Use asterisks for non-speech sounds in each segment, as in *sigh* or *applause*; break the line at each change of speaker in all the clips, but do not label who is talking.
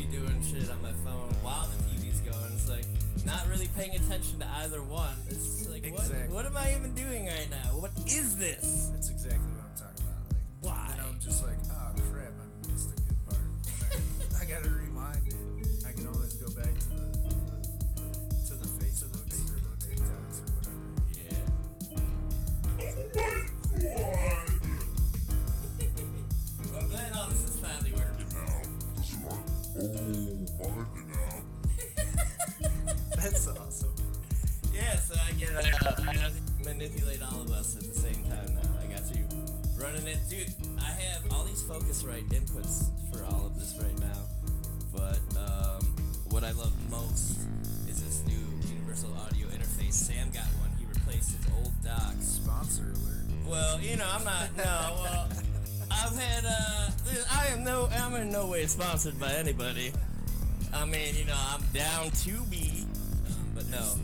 be doing shit on my phone while the TV's going. It's like not really paying attention to either one. It's like
Exactly.
what what am I even doing right now? What is this?
That's exactly
sponsored by anybody. I mean, you know, I'm down to be, um, but no.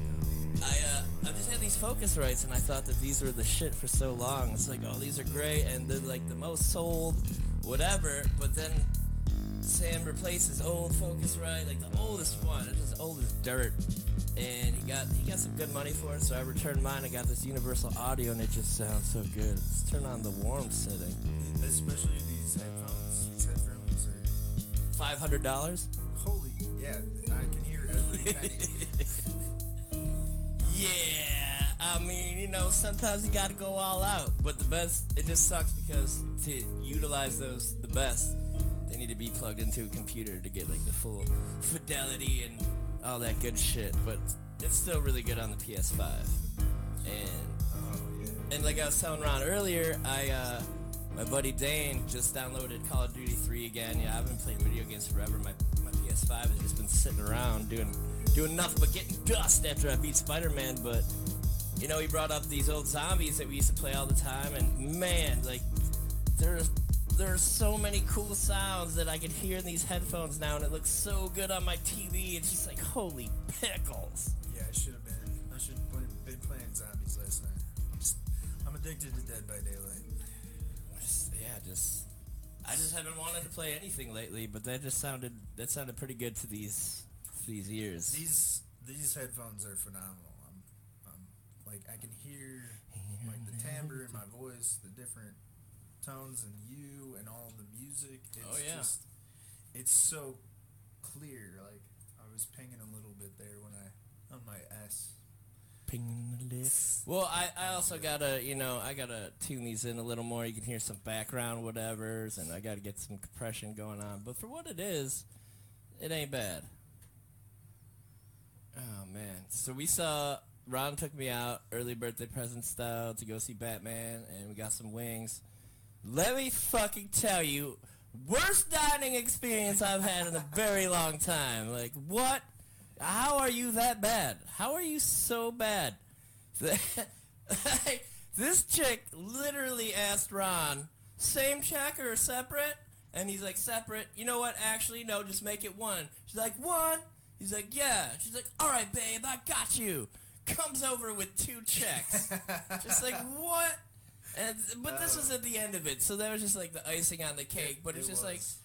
I uh, I've just had these Focusrites, and I thought that these were the shit for so long. It's like, oh, these are great, and they're like the most sold, whatever. But then Sam replaces old focus Focusrite, like the oldest one. It's just old as dirt. And he got he got some good money for it, so I returned mine. I got this Universal Audio, and it just sounds so good. Let's turn on the warm setting.
Especially
hundred dollars.
holy. Yeah, I can hear every. *laughs*
Yeah, I mean, you know, sometimes you gotta go all out. But the best, it just sucks because to utilize those the best, they need to be plugged into a computer to get like the full fidelity and all that good shit. But it's still really good on the PS5. And
oh yeah.
and like I was telling Ron earlier, I uh my buddy Dane just downloaded Call of Duty 3 again. Yeah, I've been playing video games forever. My my PS5 has just been sitting around doing doing nothing but getting dust after I beat Spider-Man. But you know, he brought up these old zombies that we used to play all the time, and man, like there's there are so many cool sounds that I can hear in these headphones now, and it looks so good on my TV. It's just like holy pickles.
Yeah, I should have been. I should have been playing zombies last night. I'm, addicted to Dead by Daylight.
Just- I just haven't wanted to play anything lately, but that just sounded that sounded pretty good to these to these ears.
These these headphones are phenomenal. I'm, I'm like I can hear like the timbre in my voice, the different tones and you and all the music. Oh, it's
Oh, yeah.
just it's so clear. Like I was pinging a little bit there when I on my S.
Well, I, I also gotta you know I gotta tune these in a little more. You can hear some background whatevers, and I gotta get some compression going on. But for what it is, it ain't bad. Oh man! So we saw Ron took me out early birthday present style to go see Batman, and we got some wings. Let me fucking tell you, worst dining experience I've had in a very long time. Like what? How are you that bad? How are you so bad? *laughs* this chick literally asked Ron, same check or separate? And he's like, separate. You know what? Actually, no, just make it one. She's like, one? He's like, yeah. She's like, all right, babe, I got you. Comes over with two checks. *laughs* just like, what? And but this was at the end of it, so that was just like the icing on the cake. But it's
It
just like
was.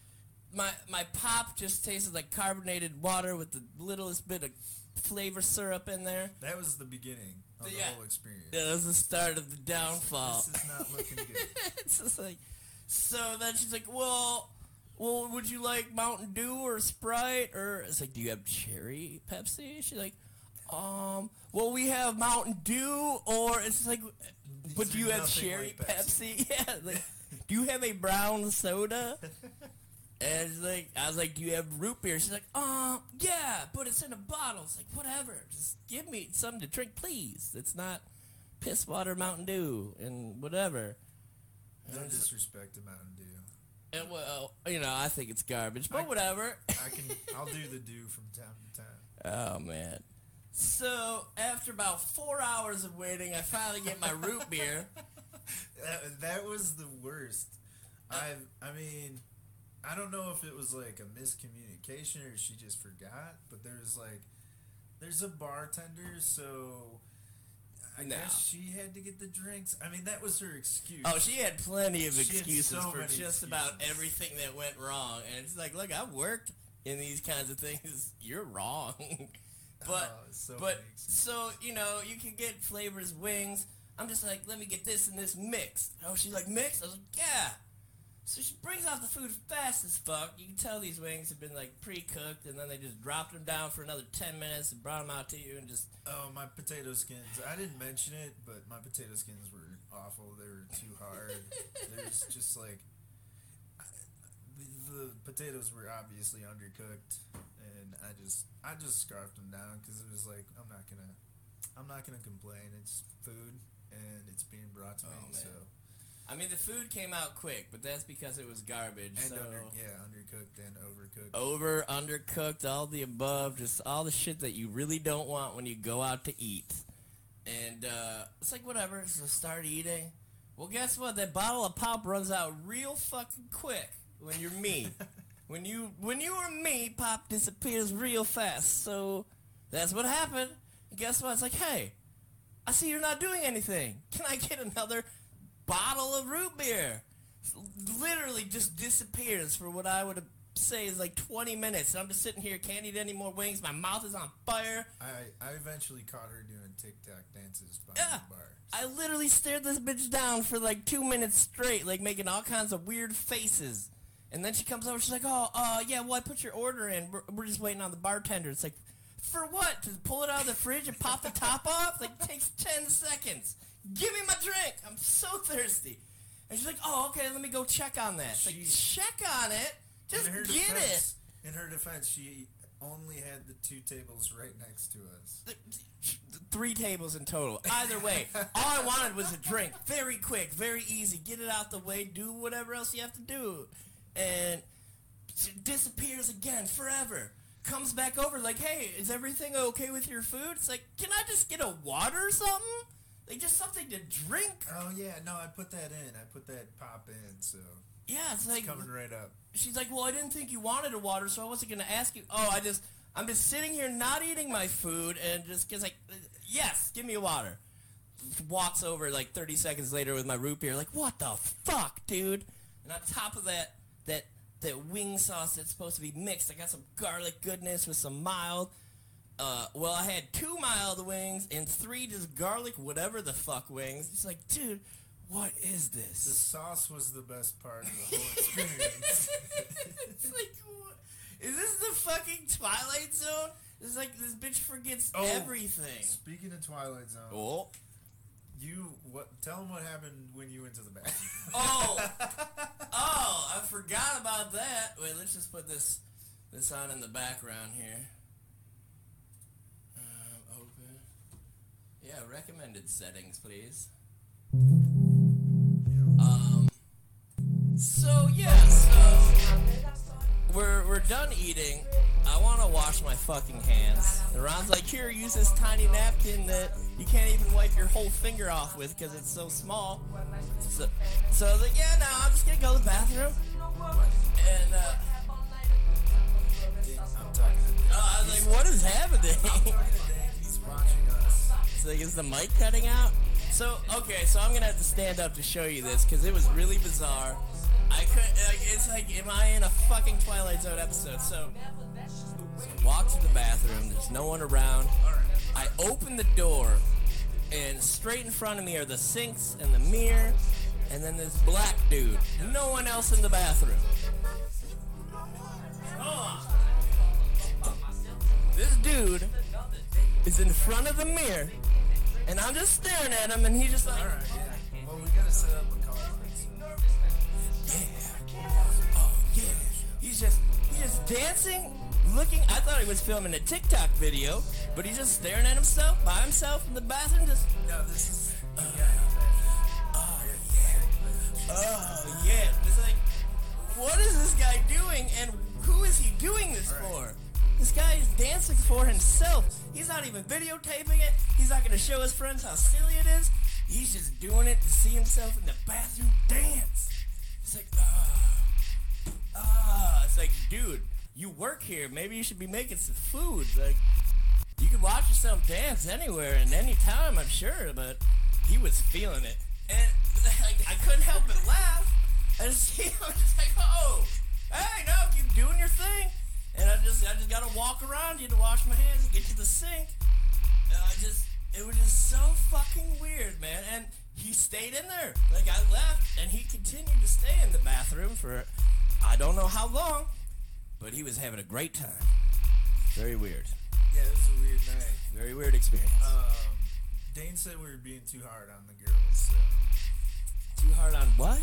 My my pop just tasted like carbonated water with the littlest bit of flavor syrup in there.
that was the beginning of the
Yeah.
whole experience.
That was the start of the downfall.
This is not looking good. *laughs*
it's just like, so then she's like, well, well, would you like Mountain Dew or Sprite or it's like, do you have cherry Pepsi? She's like, um, well, we have Mountain Dew or it's like, but do you have cherry
like
Pepsi? *laughs* Yeah, like, do you have a brown soda? *laughs* And it's like, I was like, do you have root beer? She's like, uh, yeah, but it's in a bottle. It's like, whatever. Just give me something to drink, please. It's not piss water Mountain Dew and whatever.
No
And it's-
disrespect to Mountain Dew.
and well, you know, I think it's garbage, but
I-
whatever.
I can I'll do the dew from time to time. *laughs*
Oh man. So after about four hours of waiting, I finally get my root beer. *laughs*
That, that was the worst. I I mean, I don't know if it was like a miscommunication or she just forgot, but there's like there's a bartender, so I
No.
guess she had to get the drinks. I mean, that was her excuse.
Oh, she had plenty of
She
excuses
so
for just about everything that went wrong, and it's like, look, I've worked in these kinds of things. *laughs* You're wrong. *laughs* but
Oh, so
but so you know you can get flavors wings. I'm just like, let me get this and this mixed. Oh, she's like mixed. I was like, yeah. So she brings out the food fast as fuck. You can tell these wings have been like pre-cooked, and then they just dropped them down for another ten minutes and brought them out to you, and just
Oh, my potato skins. I didn't mention it, but my potato skins were awful. They were too hard. *laughs* There's just like I, the, potatoes were obviously undercooked, and I just I just scarfed them down because it was like I'm not gonna I'm not gonna complain. It's food and it's being brought to
Oh,
me.
man.
So
I mean the food came out quick, but that's because it was garbage.
and
so
under, yeah, undercooked and overcooked.
over, undercooked, all the above, just all the shit that you really don't want when you go out to eat. And uh, it's like whatever, so start eating. Well, guess what? That bottle of pop runs out real fucking quick when you're me. *laughs* when you when you are me, pop disappears real fast. So that's what happened. And guess what? It's like, hey, I see you're not doing anything. Can I get another bottle of root beer? Literally just disappears for what I would say is like 20 minutes. And I'm just sitting here, can't eat any more wings. My mouth is on fire.
I I eventually caught her doing tic tac dances behind
Yeah.
the bar.
I literally stared this bitch down for like two minutes straight, like making all kinds of weird faces. And then she comes over, she's like, "Oh, uh, yeah, well, I put your order in. We're, we're just waiting on the bartender." It's like, for what? To pull it out of the fridge and pop the top off? Like, it takes ten seconds. Give me my drink. I'm so thirsty. And she's like, "Oh, okay, let me go check on that." It's like, check on it. Just get it.
In her defense, she only had the two tables right next to us.
Th- th- Three tables in total. Either way, *laughs* all I wanted was a drink. Very quick, very easy. Get it out the way. Do whatever else you have to do, and she disappears again forever. Comes back over like, "Hey, is everything okay with your food?" It's like, "Can I just get a water or something? Like just something to drink?"
Oh yeah, no, I put that in. I put that pop in, so
Yeah, it's
it's
like
coming right up.
she's like, "Well, I didn't think you wanted a water, so I wasn't gonna ask you." Oh, I just, I'm just sitting here not eating my food, and just gets like, "Yes, give me a water." Walks over like 30 seconds later with my root beer, like, "What the fuck, dude?" And on top of that, that that wing sauce that's supposed to be mixed. I got some garlic goodness with some mild. Uh, well, I had two mild wings and three just garlic whatever the fuck wings. It's like, dude, what is this?
The sauce was the best part of the whole *laughs* experience.
it's like, what? is this the fucking Twilight Zone? It's like this bitch forgets
Oh.
everything.
Speaking of Twilight Zone,
Oh,
you what? Tell them what happened when you went to the bathroom. *laughs*
oh, *laughs* oh! I forgot about that. Wait, let's just put this this on in the background here. Um, open. Yeah, recommended settings, please. Um. So yeah, so we're we're done eating. I want to wash my fucking hands. And Ron's like, here, use this tiny napkin that you can't even wipe your whole finger off with because it's so small. So, so I was like, yeah, no, I'm just gonna go to the bathroom. And uh,
I'm talking to
uh, I was like, what is happening? It's like, is the mic cutting out? So, okay, so I'm gonna have to stand up to show you this because it was really bizarre. I could, like, it's like, am I in a fucking Twilight Zone episode? So, so walk to the bathroom. There's no one around. I open the door, and straight in front of me are the sinks and the mirror, and then this black dude. No one else in the bathroom. This dude is in front of the mirror, and I'm just staring at him, and he's just like,
All right, yeah. Well, we gotta set up a call
yeah, oh yeah. He's just, he's just dancing, looking. I thought he was filming a TikTok video, but he's just staring at himself by himself in the bathroom, just.
No, this is. Uh,
Oh yeah. Oh yeah. It's like, what is this guy doing, and who is he doing this for? This guy is dancing for himself. He's not even videotaping it. He's not gonna show his friends how silly it is. He's just doing it to see himself in the bathroom dance. It's like, ah, ah. It's like, dude, you work here. Maybe you should be making some food. Like, you can watch yourself dance anywhere and anytime, I'm sure, but he was feeling it. And *laughs* like, I couldn't help but laugh. And *laughs* see him just like, oh, hey, no, keep doing your thing. And I just, I just gotta walk around you to wash my hands and get to the sink. And I just, it was just so fucking weird, man. And he stayed in there. Like I left, and he continued to stay in the bathroom for, I don't know how long, but he was having a great time. Very weird.
yeah, this is a weird night.
Very weird experience.
Um, Dane said we were being too hard on the girls. So.
Too hard on what?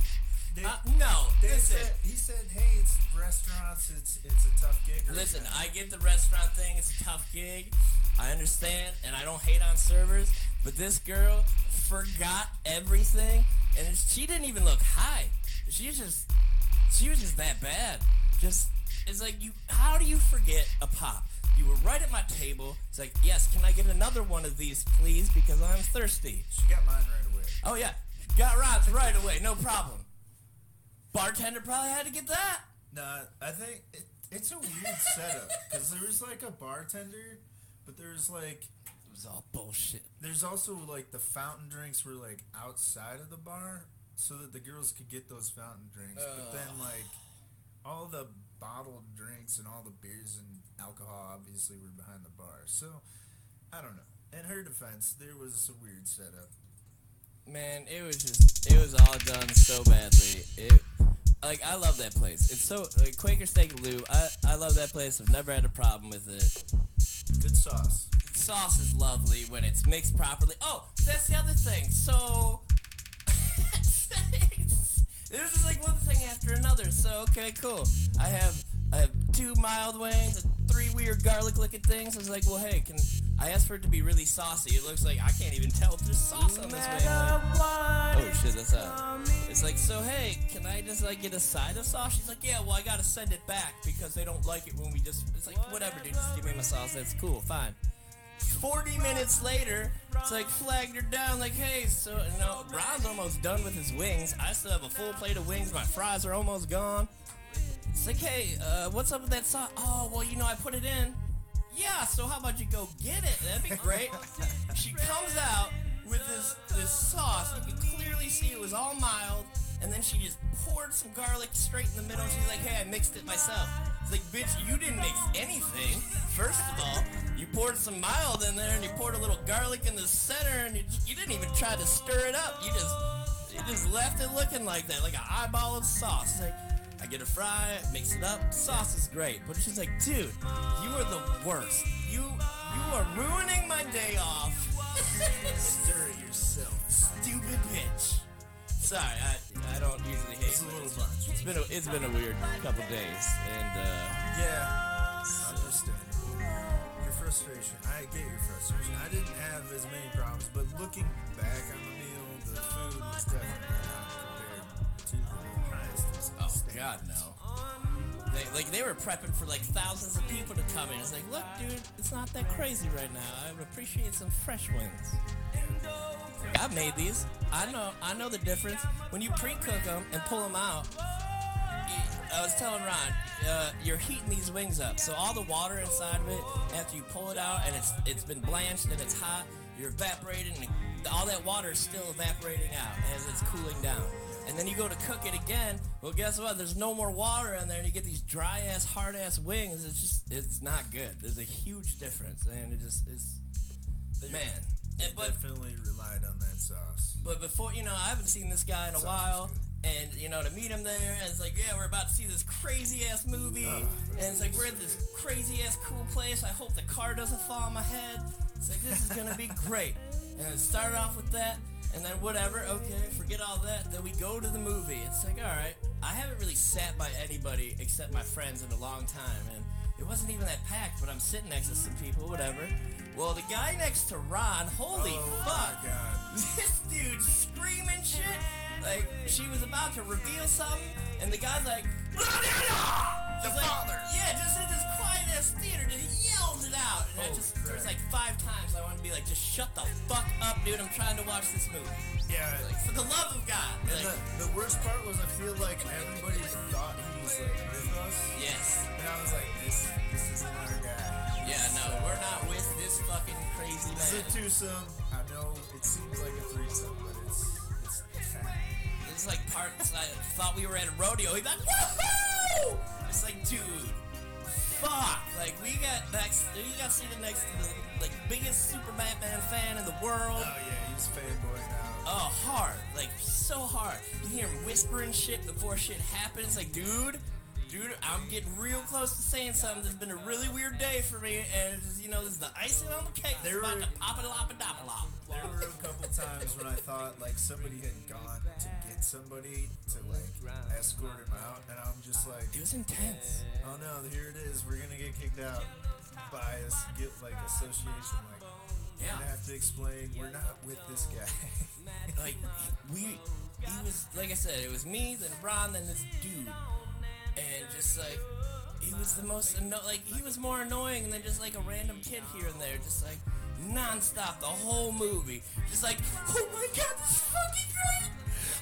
Dane,
Uh, no,
Dane
listen.
said, he said, "Hey, it's restaurants. It's it's a tough gig." right
Listen,
now."
I get the restaurant thing. It's a tough gig. I understand, and I don't hate on servers. But this girl forgot everything, and it's, she didn't even look high. She was just, she was just that bad. Just, it's like you. How do you forget a pop? You were right at my table. It's like, yes, can I get another one of these, please? Because I'm thirsty.
she got mine right away.
Oh yeah, got Ron's right away, no problem. Bartender probably had to get that.
Nah, I think it, it's a weird setup because there was like a bartender, but there's like
It was all bullshit.
there's also like the fountain drinks were like outside of the bar so that the girls could get those fountain drinks. But then like all the bottled drinks and all the beers and alcohol obviously were behind the bar. So I don't know. In her defense, there was a weird setup.
Man, it was just it was all done so badly. It like I love that place. It's so like Quaker Steak and Lube. I I love that place. I've never had a problem with it.
Good sauce.
Sauce is lovely when it's mixed properly. Oh, that's the other thing. So *laughs* there's just like one thing after another. So okay, cool. I have I have two mild wings and three weird garlic looking things. I was like, well, hey, can I asked for it to be really saucy? It looks like I can't even tell if there's sauce on this wing. Like, Oh shit, that's out. It's like, so hey, can I just like get a side of sauce? She's like, yeah, well I gotta send it back because they don't like it when we just. It's like, whatever, dude, just give me my sauce. That's cool, fine. 40 minutes later, it's like flagged her down, like, hey, so, you know, Ron's almost done with his wings. I still have a full plate of wings. My fries are almost gone. It's like, hey, uh, what's up with that sauce? Oh, well, you know, I put it in. Yeah, so how about you go get it? That'd be great. she comes out with this this sauce. You can clearly see it was all mild. and then she just poured some garlic straight in the middle. She's like, hey, I mixed it myself. It's like, bitch, you didn't mix anything. First of all, you poured some mild in there, and you poured a little garlic in the center, and you, you didn't even try to stir it up. You just you just left it looking like that, like an eyeball of sauce. It's like, I get a fry, mix it up, sauce is great. But she's like, dude, you are the worst. You you are ruining my day off. *laughs*
Stir yourself.
Stupid bitch. Sorry, I I don't usually hate.
It's a little
it's-
much.
It's been a, it's been a weird couple days, and uh,
Yeah, understandable. Your frustration. I get your frustration. I didn't have as many problems, but looking back on the meal, the food was definitely
god no. They, like they were prepping for like thousands of people to come in. It's like, look, dude, it's not that crazy right now. I would appreciate some fresh wings. I've made these. I know. I know the difference when you pre-cook them and pull them out. I was telling Ron, uh, you're heating these wings up, so all the water inside of it, after you pull it out and it's it's been blanched and it's hot, you're evaporating, and all that water is still evaporating out as it's cooling down. And then you go to cook it again. Well, guess what? There's no more water in there, and you get these dry ass, hard ass wings. It's just, it's not good. There's a huge difference, and it just is, man. But
definitely relied on that sauce.
but before, you know, I haven't seen this guy in a while. And, you know, to meet him there, and it's like, yeah, we're about to see this crazy ass movie. and it's like, we're at this crazy ass cool place. I hope the car doesn't fall on my head. It's like, this is going to be *laughs* great. And it started off with that. And then whatever, okay, forget all that. Then we go to the movie. It's like, all right, I haven't really sat by anybody except my friends in a long time. And it wasn't even that packed, but I'm sitting next to some people, whatever. Well, the guy next to Ron, holy
Oh
fuck. *laughs* This dude screaming shit. Like, she was about to reveal something, and the guy's like,
The
He's like,
father.
Yeah, just in this quiet ass theater, and he yells it out. And I
Oh,
just, there's like five times I want to be like, just shut the fuck up, dude. I'm trying to watch this movie.
Yeah.
Like, for the love of God.
And
Like,
the, the worst part was I feel like everybody thought he was like with us.
yes.
And I was like, this this isn't our guy.
Yeah, no, we're not with this fucking crazy
This is a
man.
twosome. I know it seems like a threesome, but it's it's
It's like parts. I thought we were at a rodeo. He's like, woohoo! It's like, dude, fuck. Like we got next. You got seated next to the like biggest Super Batman fan in the world.
Oh yeah, he's fanboying now.
Oh, hard. Like, so hard. You hear him whispering shit before shit happens. Like, dude, dude, I'm getting real close to saying something. Has been a really weird day for me, and just, you know, this is the icing on the cake. It's
There
about
were-
to pop it, lop it, dop it, lop.
There were a couple times when I thought like somebody had gone to get somebody to like escort him out, and I'm just like,
It was intense.
oh no, here it is. We're gonna get kicked out by us, get like association. Like,
Yeah.
gonna have to explain we're not with this guy. *laughs*
Like, we, he was, like I said, it was me, then Ron, then this dude. And just like, he was the most, anno- like, he was more annoying than just like a random kid here and there. Just like, non-stop the whole movie. Just like, oh my god, this is fucking great!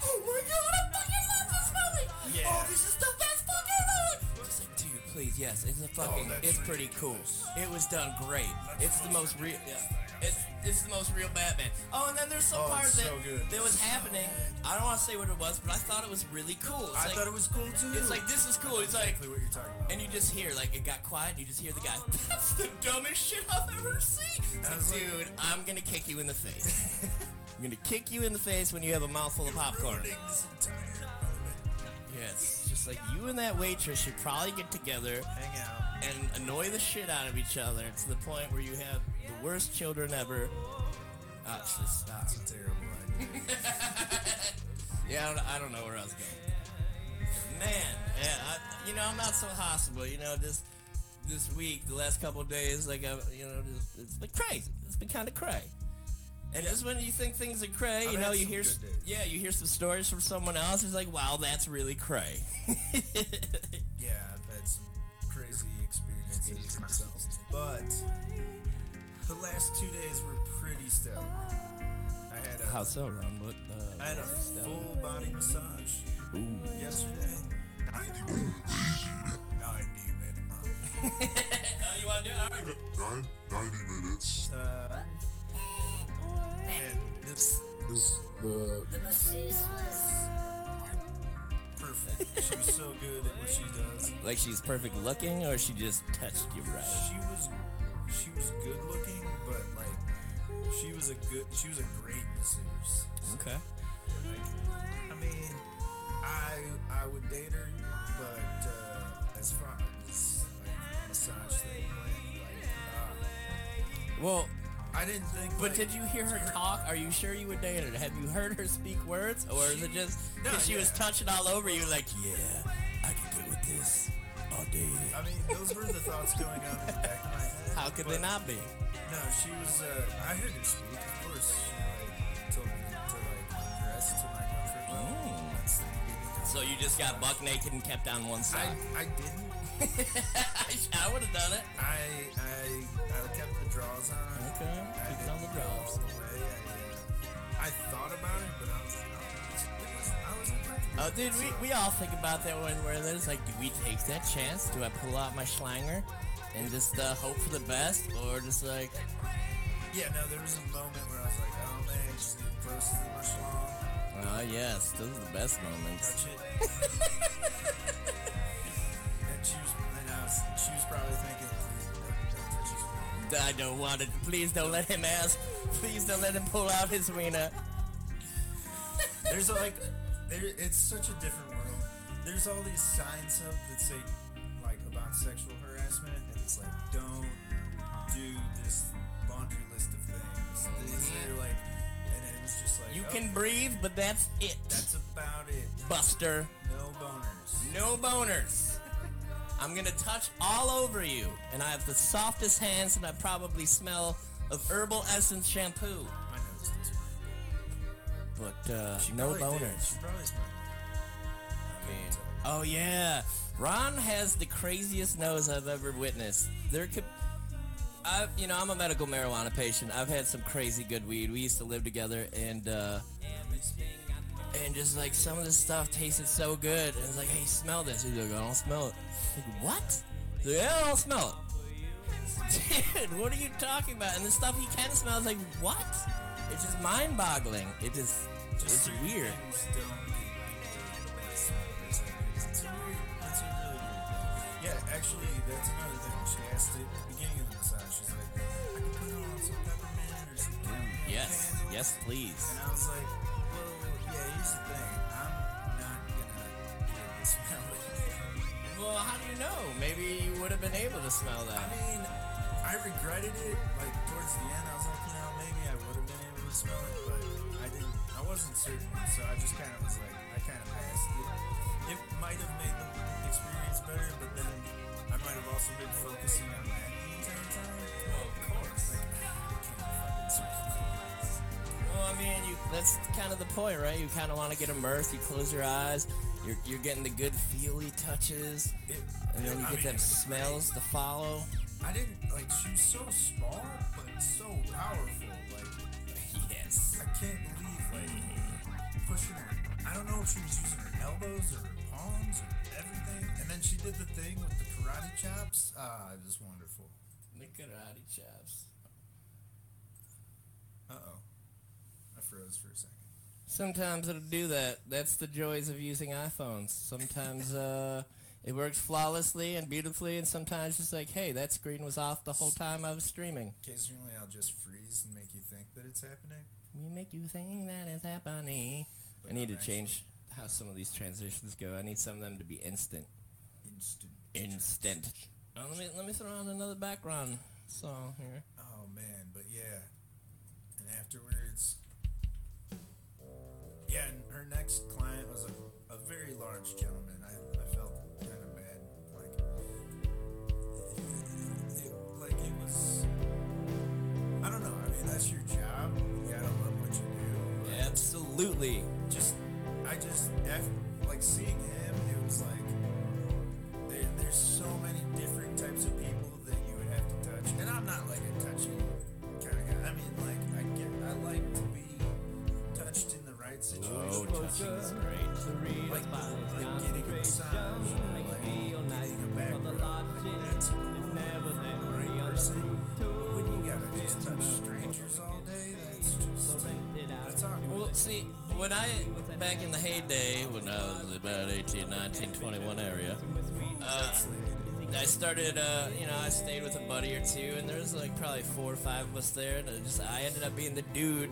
Oh my god, I fucking love this movie!
Yeah.
Oh, this is the best fucking movie! Just like, dude, please, yes, it's a fucking, oh,
that's
it's pretty cool. It was done great. It's the most real, yeah. It's, it's the most real Batman. Oh, and then there's some
Oh,
part
it's
that,
so good.
that was happening. I don't want to say what it was, but I thought it was really cool. It's
I
like,
thought it was cool too.
it's like, this is cool. It's like,
exactly what you're talking about.
and you just hear, like, it got quiet, and you just hear the guy, *laughs* that's the dumbest shit I've ever seen. It's
I
like, dude, I'm gonna kick you in the face. *laughs* I'm gonna kick you in the face when you have a mouthful of popcorn.
Ruining this entire moment.
Yes, like you and that waitress should probably get together
Hang out.
and annoy the shit out of each other to the point where you have the worst children ever. Uh, just stop.
It's a terrible idea. *laughs*
Yeah, I don't, I don't know where I was going. Man, yeah, I, you know, I'm not so hostile. You know, this this week, the last couple days, like, I, you know, just, it's been crazy. It's been kind of cray. And just when you think things are cray,
I've
you know,
had
you
some
hear,
good days.
yeah, you hear some stories from someone else. It's like, wow, that's really cray. *laughs*
Yeah, I've had some crazy experiences myself. But the last two days were pretty stellar. I had a,
How so, Ron? What? Uh,
I had a full body massage
Ooh.
yesterday. 90 minutes. 90 minutes.
Oh, you want to do it? All right.
Nine, 90 minutes.
Uh, and this,
This the
perfect. She was so good at what she does.
Like she's perfect looking, or she just touched you right?
She was she was good looking, but like she was a good she was a great masseuse.
Okay.
Like, I mean, I I would date her, but uh, as far as like massage thing went, like uh,
Well,
I didn't think.
but
like,
did you hear her talk? Are you sure you would date her? Have you heard her speak words, or is it just
No,
because she was touching all over you? Like, yeah, I can get with this all day.
I mean, those were the thoughts going on in the back of my head.
How could they not be?
No, she was. Uh, I heard her speak. Of course, she like told me to like dress to my comfort level.
Mm.
That's the beginning. Of
So you just got buck naked and kept on one
I
side.
I didn't. *laughs*
I would have done it.
I I I kept the draws on.
Okay,
I didn't
on the draws.
the. I, I thought about it, but I was. I was, it was I was
Oh, dude, we, we all think about that when we're there's like, do we take that chance? Do I pull out my schlanger and just uh, hope for the best, or just like,
Yeah, no, there was a moment where I was like, oh man, just get close to the schlong,
oh yes, those are the best moments. *laughs*
touch it. and she was, and I she was probably thinking, don't, don't touch his wiener."
I don't want it. Please don't let him ask. Please don't let him pull out his wiener.
There's like, there, it's such a different world. There's all these signs up that say, like, about sexual harassment, and it's like, don't do this laundry list of things. Mm-hmm. These are like, and it was just like,
You
oh,
can breathe, but that's it.
That's about it.
Buster.
No boners.
No boners. I'm gonna touch all over you, and I have the softest hands, and I probably smell of herbal essence shampoo.
My nose does.
But uh,
She
no
did.
boners.
She probably smelled.
I mean, oh yeah, Ron has the craziest nose I've ever witnessed. There could, I, you know, I'm a medical marijuana patient. I've had some crazy good weed. We used to live together, and uh, and just like some of this stuff tasted so good. And it's like, hey, smell this. He's like, I don't smell it. Like, what? Yeah, I don't smell it. Dude, what are you talking about? And the stuff he can smell is like, what? It's just mind-boggling. It just, it's weird.
things don't get people to smell their seconds. It's a weird. It's a really weird thing. Yeah, actually, that's another thing. She asked it at the beginning of the massage. She's like, I can put on some peppermint or some candle.
Yes, yes, please.
And I was like, well, yeah. Here's the thing. I'm not gonna be able to smell it.
Well, how do you know? Maybe you would have been able to smell that.
I mean, I regretted it. Like towards the end, I was like, you know, maybe I would have been able to smell it, but I didn't. I wasn't certain, so I just kind of was like, I kind of passed it. It might have made the experience better, but then I might have also been focusing on that the entire time.
Well, of course.
Like, I can't fucking smell it.
Well, I mean, you, that's kind of the point, right? You kind of want to get immersed. You close your eyes. You're, you're getting the good feely touches,
It,
and then you
I
get
mean,
them smells to follow.
I didn't like. She was so small, but so powerful. Like.
Yes.
I can't believe like pushing her. I don't know if she was using her elbows or her palms or everything. And then she did the thing with the karate chops. Ah, it was wonderful.
The karate chops.
Uh oh, I froze for a second.
Sometimes it'll do that. That's the joys of using iPhones. Sometimes uh, it works flawlessly and beautifully, and sometimes it's like, hey, that screen was off the whole time I was streaming.
Occasionally, I'll just freeze and make you think that it's happening.
We make you think that it's happening.
But
I need to
actually.
change how some of these transitions go. I need some of them to be instant.
Instant.
Instant. Oh, let me let me throw on another background song here.
Oh man, but yeah. And afterwards, next client was a, a very large gentleman. I, I felt kind of bad, like it, like it was. I don't know. I mean, that's your job. You gotta love what you do.
Absolutely.
Just, I just like seeing him. It was like there, there's so many different types of people that you would have to touch, and I'm not like a
Oh, touching is great.
like, like getting a massage. Like, that's cool. The right person. But when you gotta just touch strangers all day, that's just that's.
Well, see, when I back in the heyday when I was about 18, 19, 21 area, uh, I started, uh, you know, I stayed with a buddy or two, and there was like probably four or five of us there, and just I ended up being the dude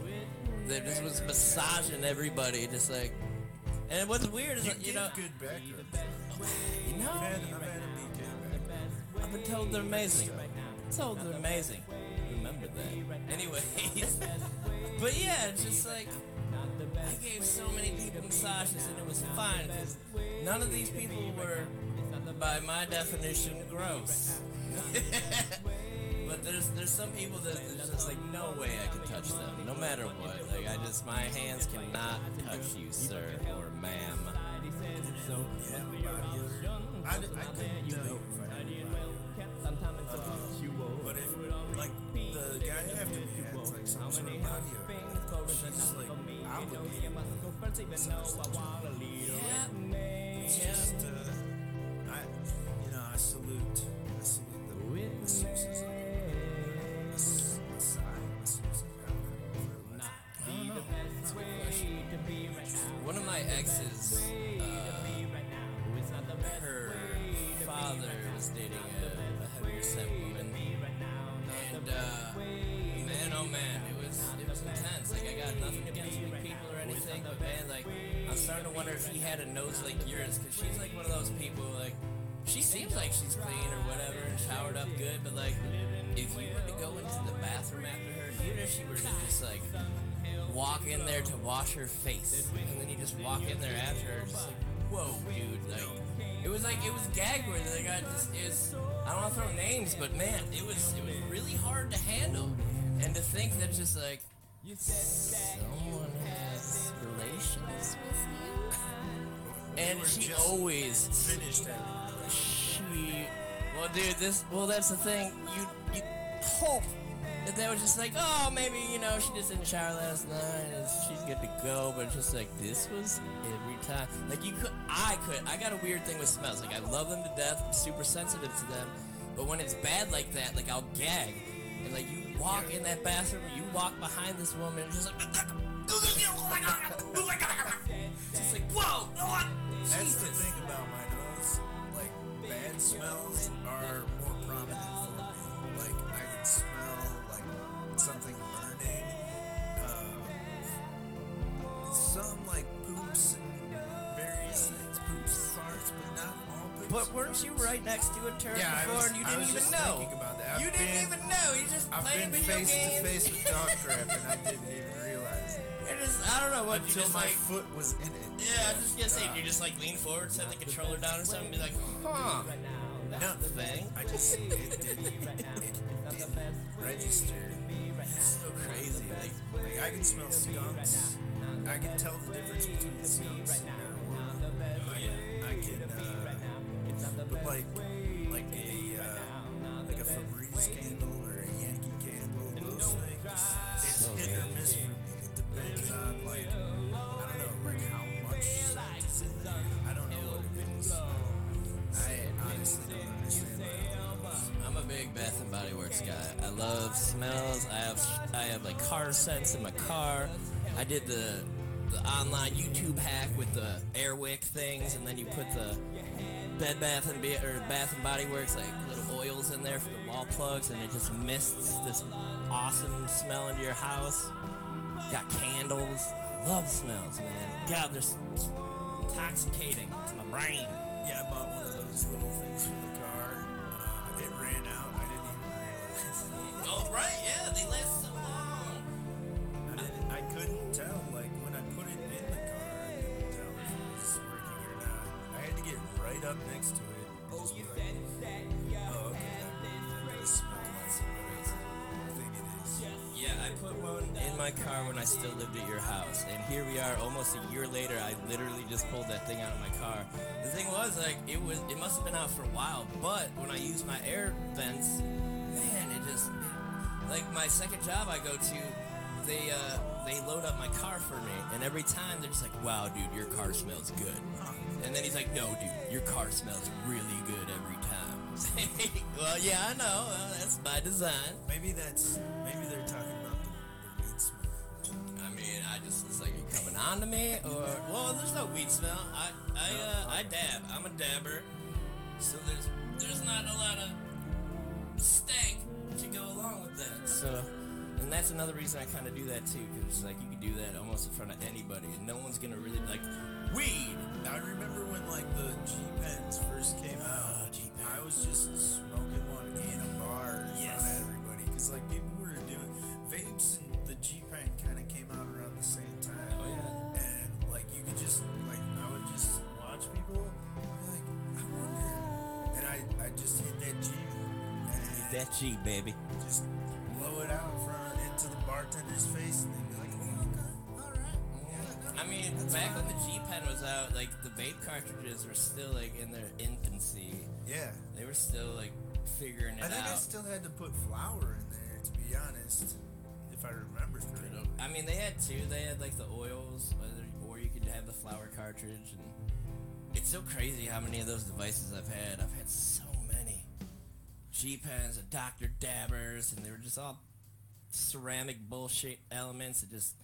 that just was massaging everybody, just like. And what's weird is,
You,
you
give
know,
good back rubs.
you know,
I've had, I've had them be good back.
I've been told they're amazing. i told they're amazing. Remember that. Anyways, *laughs* but yeah, it's just like I gave so many people massages and it was fine because none of these people were, by my definition, gross. *laughs* but there's there's some people that there's just like no way I can touch them, no matter what. Like I just my hands cannot touch you, sir or ma'am.
Yeah, I, I you if. But if, like, the guy after me had, like, some sort of odor, she's like, obligated.
Yeah.
It's just, uh, I, you know, I salute, I salute the masseuses out
Exes, uh, her father was dating a, a heavier set woman, and uh, man, oh man, it was it was intense. Like I got nothing against big people or anything, but man, like I'm starting to wonder if he had a nose like yours, because she's like one of those people like. She seems like she's clean or whatever and showered up good, but like, if you were to go into the bathroom after her, even if she were to just like walk in there to wash her face, and then you just walk in there after her, just like, whoa, dude, like, it was like it was gag worthy. Like I just, I don't want to throw names, but man, it was it was really hard to handle, and to think that just like someone has relations with you, and she always
Finished everything.
she well dude this well that's the thing you you hope that they were just like oh maybe you know she just didn't shower last night and she's good to go. But just like this was every time. Like you could i could i got a weird thing with smells. Like i love them to death. I'm super sensitive to them. But when it's bad like that like i'll gag. And like you walk in that bathroom or you walk behind this woman and just like just like whoa what?
That's the
Jesus.
thing about my nose. Like, bad smells are more prominent some, like, poops and various things. Poops, farts, but not all poops.
But weren't you right next to a turret
Yeah,
before
was-
and you
I
didn't
was
even
just
know?
thinking about that. I've
you didn't
been-
even know. You just
I've
playing
been
video
face
games.
to face with dog *laughs* crap and I didn't even realize it.
It I don't know what
Until my
like.
foot was in it.
Yeah, I was just gonna say, you just like lean forward, set the controller down or something, and be like, huh,
No,
that thing.
I just, it didn't, *laughs* it didn't register.
It's so crazy. Like,
Like I can smell skunks. I can tell the difference between skunks and marijuana. I, I can, uh, but like, like a, uh, like a Febreze candle or a Yankee candle, those things, it's
So
hit or miss for me. It depends on like, I don't know, like how much scent is in there. I don't know what it is. I honestly don't understand what it is.
I'm a big Bath and Body Works guy. I love smells. I have I have like car scents in my car. I did the the online YouTube hack with the Airwick things, and then you put the Bed Bath and Be- or Bath and Body Works like little oils in there for the wall plugs, and it just mists this awesome smell into your house. Got candles. Love smells, man. God, they're s- intoxicating to my brain.
Yeah, I bought one of those little things for the car. Uh, it ran out. I didn't even realize.
Oh right, yeah,
up next to it. and Just be like, oh, okay. That does smell like what I think it is.
Yeah, I put one in my car when I still lived at your house, and here we are, almost a year later. I literally just pulled that thing out of my car. The thing was, like, it was, it must have been out for a while, but when I used my air vents, man, it just, like, my second job I go to, they, uh, they load up my car for me, and every time they're just like, "Wow, dude, your car smells good," and then he's like, "No, dude, your car smells really good every time." *laughs* well, yeah, I know. Well, that's by design.
Maybe that's. Maybe they're talking about the, the weed smell.
I mean, I just it's like, are you coming on to me? Or well, there's no weed smell. I I uh, I dab. I'm a dabber, so there's there's not a lot of stank to go along with that. So, and that's another reason I kind of do that too, because like you can do that almost in front of anybody, and no one's gonna really like weed.
I remember when like the G pens first came oh, out.
G-Pen.
I was just smoking one in a bar in
Yes.
front of everybody because like people were doing vapes and the G pen kind of came out around the same time.
Oh, yeah.
And like you could just like I would just watch people like I wonder, and I I just hit that G and
That G, baby.
just blow it out in front into the bartender's face and
I mean, back when the G Pen was out, like the vape cartridges were still like in their infancy.
Yeah.
They were still like figuring it out.
I think I still had to put flour in there, to be honest, if I remember correctly.
I mean, they had two. They had like the oils, or you could have the flour cartridge. And it's so crazy how many of those devices I've had. I've had so many G pens and Dr. Dabbers, and they were just all ceramic bullshit elements. It just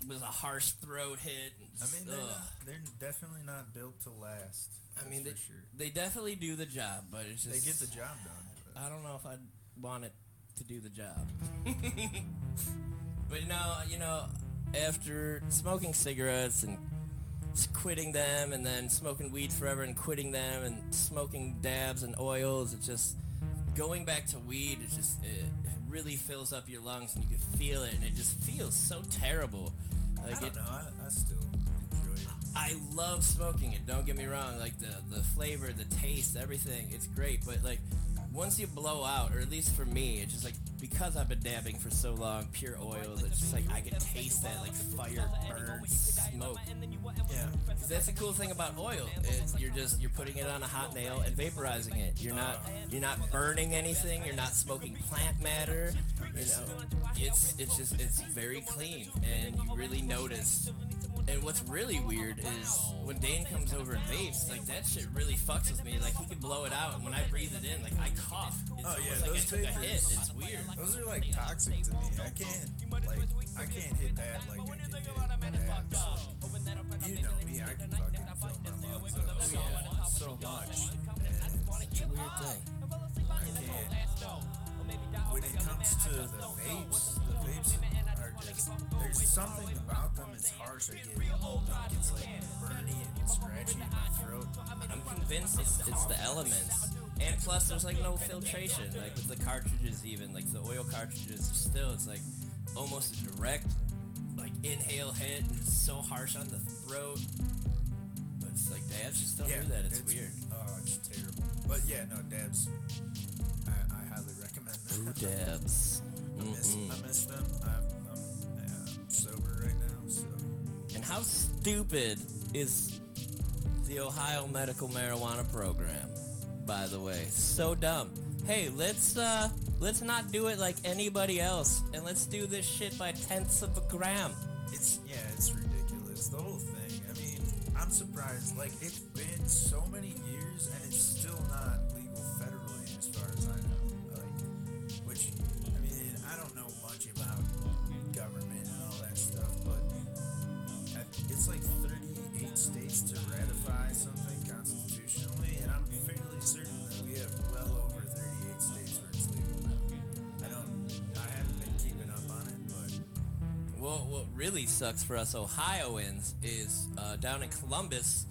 it was a harsh throat hit.
I mean, they're, not, they're definitely not built to last.
I mean, they,
sure.
they definitely do the job, but it's just
They get the job done.
I don't know if I'd want it to do the job. *laughs* but you know, you know, after smoking cigarettes and quitting them, and then smoking weed forever and quitting them, and smoking dabs and oils, it's just going back to weed. It just it really fills up your lungs, and you can feel it, and it just feels so terrible.
I don't
it,
know. I, I still enjoy it.
I love smoking it. Don't get me wrong. Like the the flavor, the taste, everything. It's great. But like once you blow out, or at least for me, it's just like because I've been dabbing for so long, pure oils. It's just like I can taste that like fire burn smoke.
Yeah,
That's the cool thing about oil. It's you're just you're putting it on a hot nail and vaporizing it. You're not you're not burning anything. You're not smoking plant matter. You know, it's it's just it's very clean, and you really notice. And what's really weird is when Dane comes over and vapes, like that shit really fucks with me. Like he can blow it out, and when I breathe it in, like I cough. It's
Oh, yeah,
like I took a hit.
vapors-
It's weird.
Those are like toxic to me. I can't like I can't hit that like I can hit. You know me, I can fucking fill my lungs up
Oh,
so,
yeah.
so much. And
It's a weird thing.
I can't. When it comes to the vapes, the vapes just there's something about them. It's harsh. I get it's like burny and scratchy in my throat.
I'm convinced it's, it's the elements. And plus, there's like no filtration. Like with the cartridges, even like the oil cartridges, still it's like almost a direct like inhale hit, and it's so harsh on the throat. But it's like dabs just don't
Yeah,
do that. It's, weird.
Oh, it's terrible. But yeah, no dabs. I, I highly recommend them.
Ooh, dabs.
I miss, I miss them.
How stupid is the Ohio Medical Marijuana Program? By the way, so dumb. Hey, let's uh, let's not do it like anybody else, and let's do this shit by tenths of a gram.
it's yeah, it's ridiculous. The whole thing. I mean, I'm surprised. Like it's been so many years and it's
sucks for us Ohioans is uh, down in Columbus,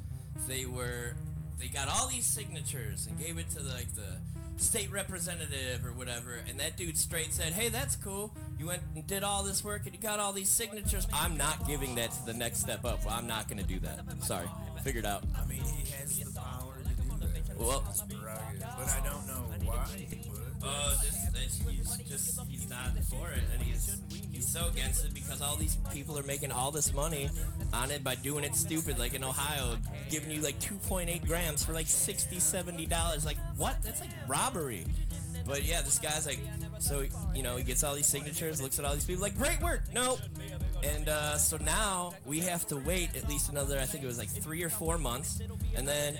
they were they got all these signatures and gave it to like the state representative or whatever, and that dude straight said, "Hey, that's cool. You went and did all this work and you got all these signatures. I'm not giving that to the next step up. I'm not gonna do that. Sorry, figured out.
I mean, he has the power to do that.
Well-
It's his prerogative. but I don't know why he would.
Oh, just, he's just he's not for it, and he's he's so against it because all these people are making all this money on it by doing it stupid, like in Ohio, giving you like 2.8 grams for like 60 70 dollars. Like what? That's like robbery. But yeah, this guy's like, so you know, he gets all these signatures, looks at all these people, like great work. Nope. And uh, so now we have to wait at least another, I think it was like three or four months, and then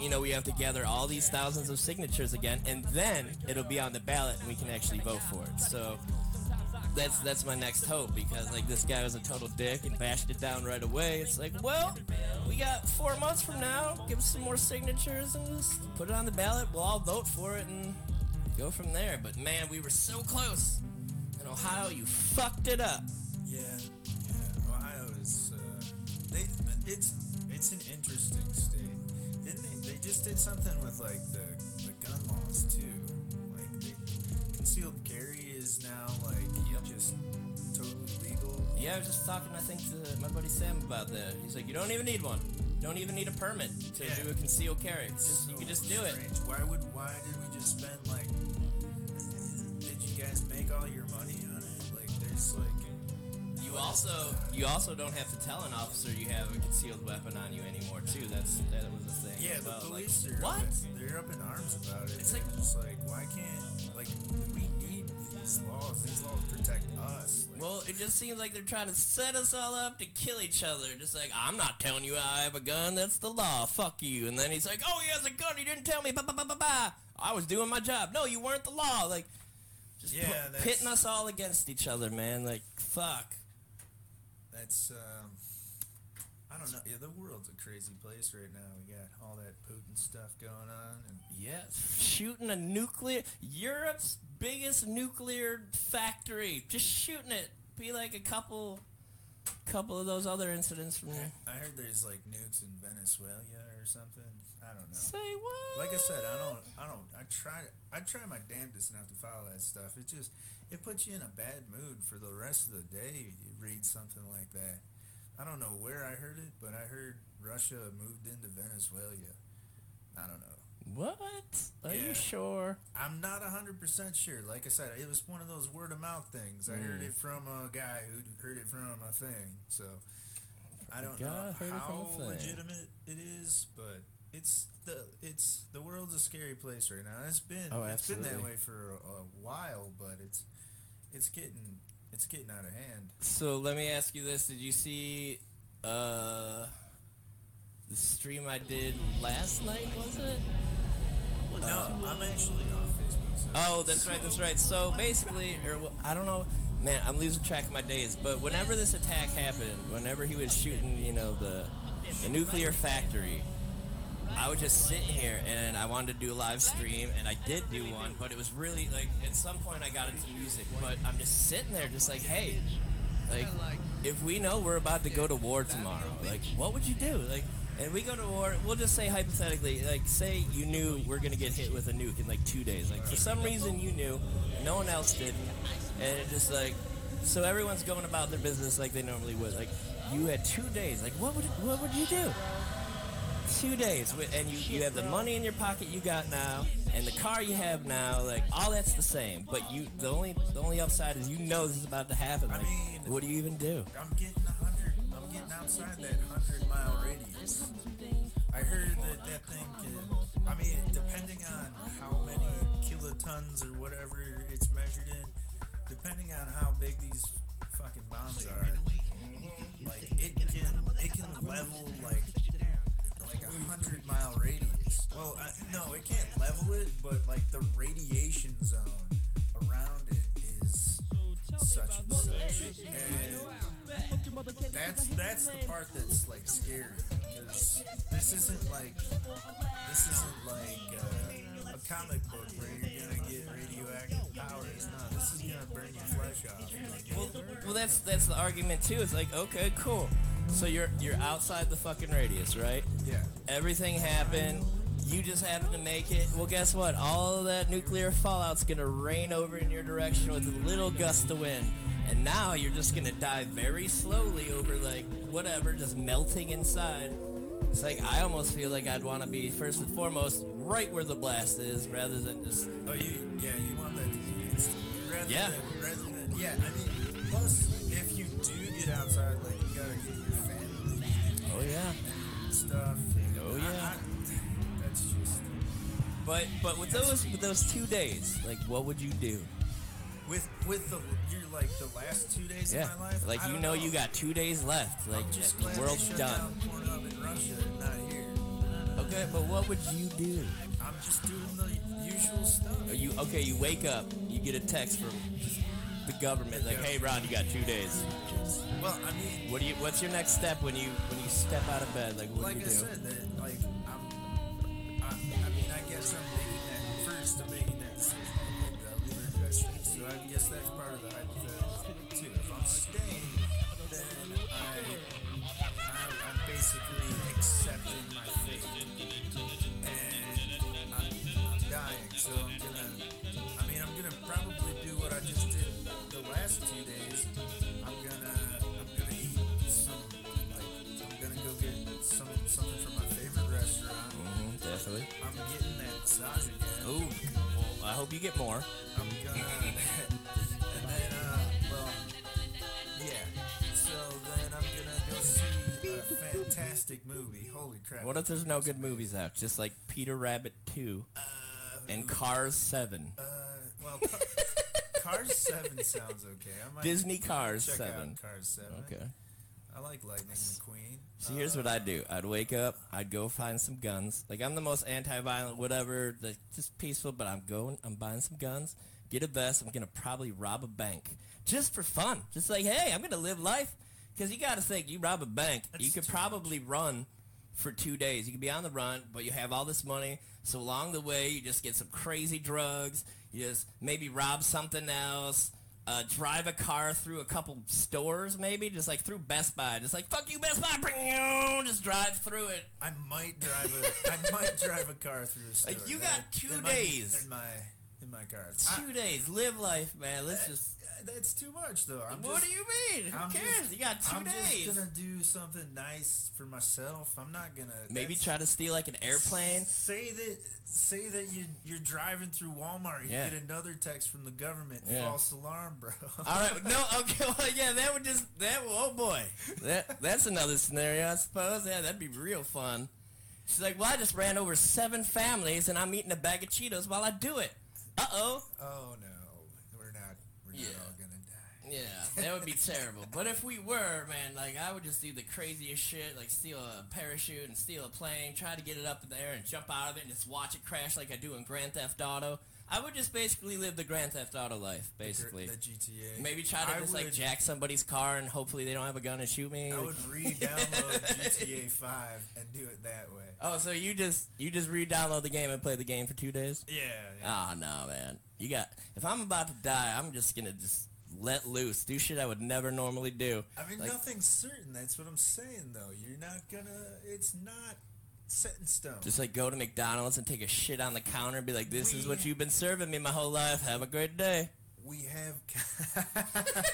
you know, we have to gather all these thousands of signatures again, and then it'll be on the ballot and we can actually vote for it. So that's that's my next hope because like this guy was a total dick and bashed it down right away. It's like, well, we got four months from now. Give us some more signatures and just put it on the ballot. We'll all vote for it and go from there. But man, we were so close. In Ohio, you fucked it up.
Yeah, yeah. Ohio is. Uh, they, it's it's an interesting state. Didn't they? They just did something with like the the gun laws too. Concealed carry is now like just totally legal.
Yeah, I was just talking, I think, to my buddy Sam about that. He's like, you don't even need one. You don't even need a permit to
Yeah.
do a concealed carry. It's just you can just do it.
Why would? Why did we just spend like? Did you guys make all your money
also you also don't have to tell an officer you have a concealed weapon on you anymore too. That's that was the thing.
Yeah, the police
like,
are
what?
Up in, they're up in arms about it.
It's
They're
like-
just like, why can't like we need these laws? These laws protect us. Like,
Well, it just seems like they're trying to set us all up to kill each other. Just like I'm not telling you I have a gun. That's the law. Fuck you. And then he's like, Oh, he has a gun. He didn't tell me. Ba ba ba ba ba. I was doing my job. No, you weren't the law. Like, just
Yeah, that's-
pitting us all against each other, man. Like, fuck.
That's um, I don't know. Yeah, the world's a crazy place right now. We got all that Putin stuff going on, and
Yeah, shooting a nuclear Europe's biggest nuclear factory. Just shooting it. Be like a couple couple of those other incidents from there.
I heard there's like nukes in Venezuela or something. I don't know.
Say what?
Like I said, I don't, I don't, I try, I try my damnedest not to follow that stuff. It just, it puts you in a bad mood for the rest of the day. You read something like that. I don't know where I heard it, but I heard Russia moved into Venezuela. I don't know.
What? Are
Yeah.
you sure?
I'm not hundred percent sure. Like I said, it was one of those word of mouth things. I heard
Mm.
it from a guy who heard it from a thing. So I don't know how legitimate it is, but it's the it's the world's a scary place right now. It's been
Oh,
it's been that way for a, a while, but it's it's getting it's getting out of hand.
So let me ask you this: Did you see uh, the stream I did last night? Was it?
No, I'm actually off Facebook. So
Oh, that's right, that's right. So basically, or I don't know, man, I'm losing track of my days. But whenever this attack happened, whenever he was shooting, you know, the the nuclear factory, I was just sitting here and I wanted to do a live stream, and I did do one. But it was really like at some point I got into music, but I'm just sitting there, just like, hey, like if we know we're about to go to war tomorrow, like what would you do? Like. And we go to war. We'll just say hypothetically, like, say you knew we're gonna get hit with a nuke in like two days. Like, for some reason you knew, no one else did, and it just like, so everyone's going about their business like they normally would. Like, you had two days. Like, what would what would you do? Two days, and you you have the money in your pocket you got now, and the car you have now. Like, all that's the same. But you, the only the only upside is you know this is about to happen.
I mean-
what do you even do?
I'm getting a hundred. I'm getting outside that hundred mile radius. I heard that that thing can. I mean, depending on how many kilotons or whatever it's measured in, depending on how big these fucking bombs are, like it can it can level like like a hundred mile radius. Well, I, no, it can't level it, but like the radiation zone around it is such and such. And that's that's the part that's like scary because this isn't like this isn't like uh, a comic book where you're gonna get radioactive powers. No, this is gonna burn your flesh off.
Well, well, that's that's the argument too. It's like, okay, cool. So you're you're outside the fucking radius, right?
yeah,
Everything happened. You just happened to make it. Well, guess what? All of that nuclear fallout's gonna rain over in your direction with a little gust of wind, and now you're just gonna die very slowly over like whatever, just melting inside. It's like I almost feel like I'd want to be first and foremost right where the blast is, rather than just
Oh, you yeah, you want that to be instant. Rather
Yeah.
Than, rather than yeah, I mean, plus if you do get outside, like
oh yeah.
stuff.
Oh, yeah.
Oh, I- that's just
But but with those with those two days, like what would you do?
with with the you're like the last two days
Yeah,
of my life.
like you
don't
know, you got two days left. Like the world's done.
down Pornhub in Russia and not here.
Okay, but what would you do?
I'm just doing the usual stuff.
Are you okay? You wake up, you get a text from the government. Like, hey, Ron, you got two days.
Well, I mean,
What do you? What's your next step when you when you step out of bed? Like, what
like
do
I
you do?
said, that like I'm, I, I mean, I guess I'm making that first. I'm making that decision. Like, I'll be the best thing. So I guess that's part of the hypothetical too. If I'm staying, then I, I I'm basically
hope you get more.
I'm gonna *laughs* and then uh well yeah. So then I'm gonna go see a fantastic movie. Holy crap.
What if there's no good movies out? Just like Peter Rabbit 2
uh,
and Cars 7.
uh well Car- Cars 7 sounds okay. I might
Disney Cars
check
7.
out Cars 7.
Okay.
I like Lightning McQueen.
So here's what I'd do. I'd wake up. I'd go find some guns. Like I'm the most anti-violent, whatever. Like just peaceful. But I'm going. I'm buying some guns. Get a vest. I'm gonna probably rob a bank just for fun. Just like, hey, I'm gonna live life. Because you gotta think, you rob a bank, you could probably run for two days. You could be on the run, but you have all this money. So along the way, you just get some crazy drugs. You just maybe rob something else. Uh, drive a car through a couple stores, maybe just like through Best Buy, just like fuck you, Best Buy, bring you, just drive through it.
I might drive a I might drive a car through a store.
Like, you got two
in my-
days.
in my in my car. I-
Two days, live life, man. Let's just.
That's too much though. I'm
what
just,
do you mean? Who
I'm
cares?
just-
you got 2
I'm
days.
just gonna do something nice for myself. I'm not gonna
Maybe try to steal like an airplane.
Say that say that you you're driving through Walmart. You
Yeah.
get another text from the government.
Yeah.
False alarm, bro. *laughs*
All right, no, okay, *laughs* well, yeah, that would just that. Oh boy, that that's another scenario, I suppose. Yeah, that'd be real fun. She's like, well, I just ran over seven families, and I'm eating a bag of Cheetos while I do it. Uh oh.
oh no, we're not. We're not
Yeah.
all gonna die.
Yeah, that would be terrible. But if we were, man, like I would just do the craziest shit, like steal a parachute and steal a plane, try to get it up in the air and jump out of it and just watch it crash like I do in Grand Theft Auto. I would just basically live the Grand Theft Auto life, basically.
the GTA.
Maybe try to
I
just like jack somebody's car and hopefully they don't have a gun and shoot me.
I would re-download *laughs* GTA 5 and do it that way.
Oh, so you just you just re-download the game and play the game for two days?
Yeah. yeah.
Ah, no, man. You got. If I'm about to die, I'm just gonna just let loose, do shit I would never normally do.
I mean,
Like-
nothing's certain. That's what I'm saying, though. You're not gonna. It's not set in stone.
Just like go to McDonald's and take a shit on the counter and be like, "This is what you've been serving me my whole life. Have a great day."
we have. *laughs*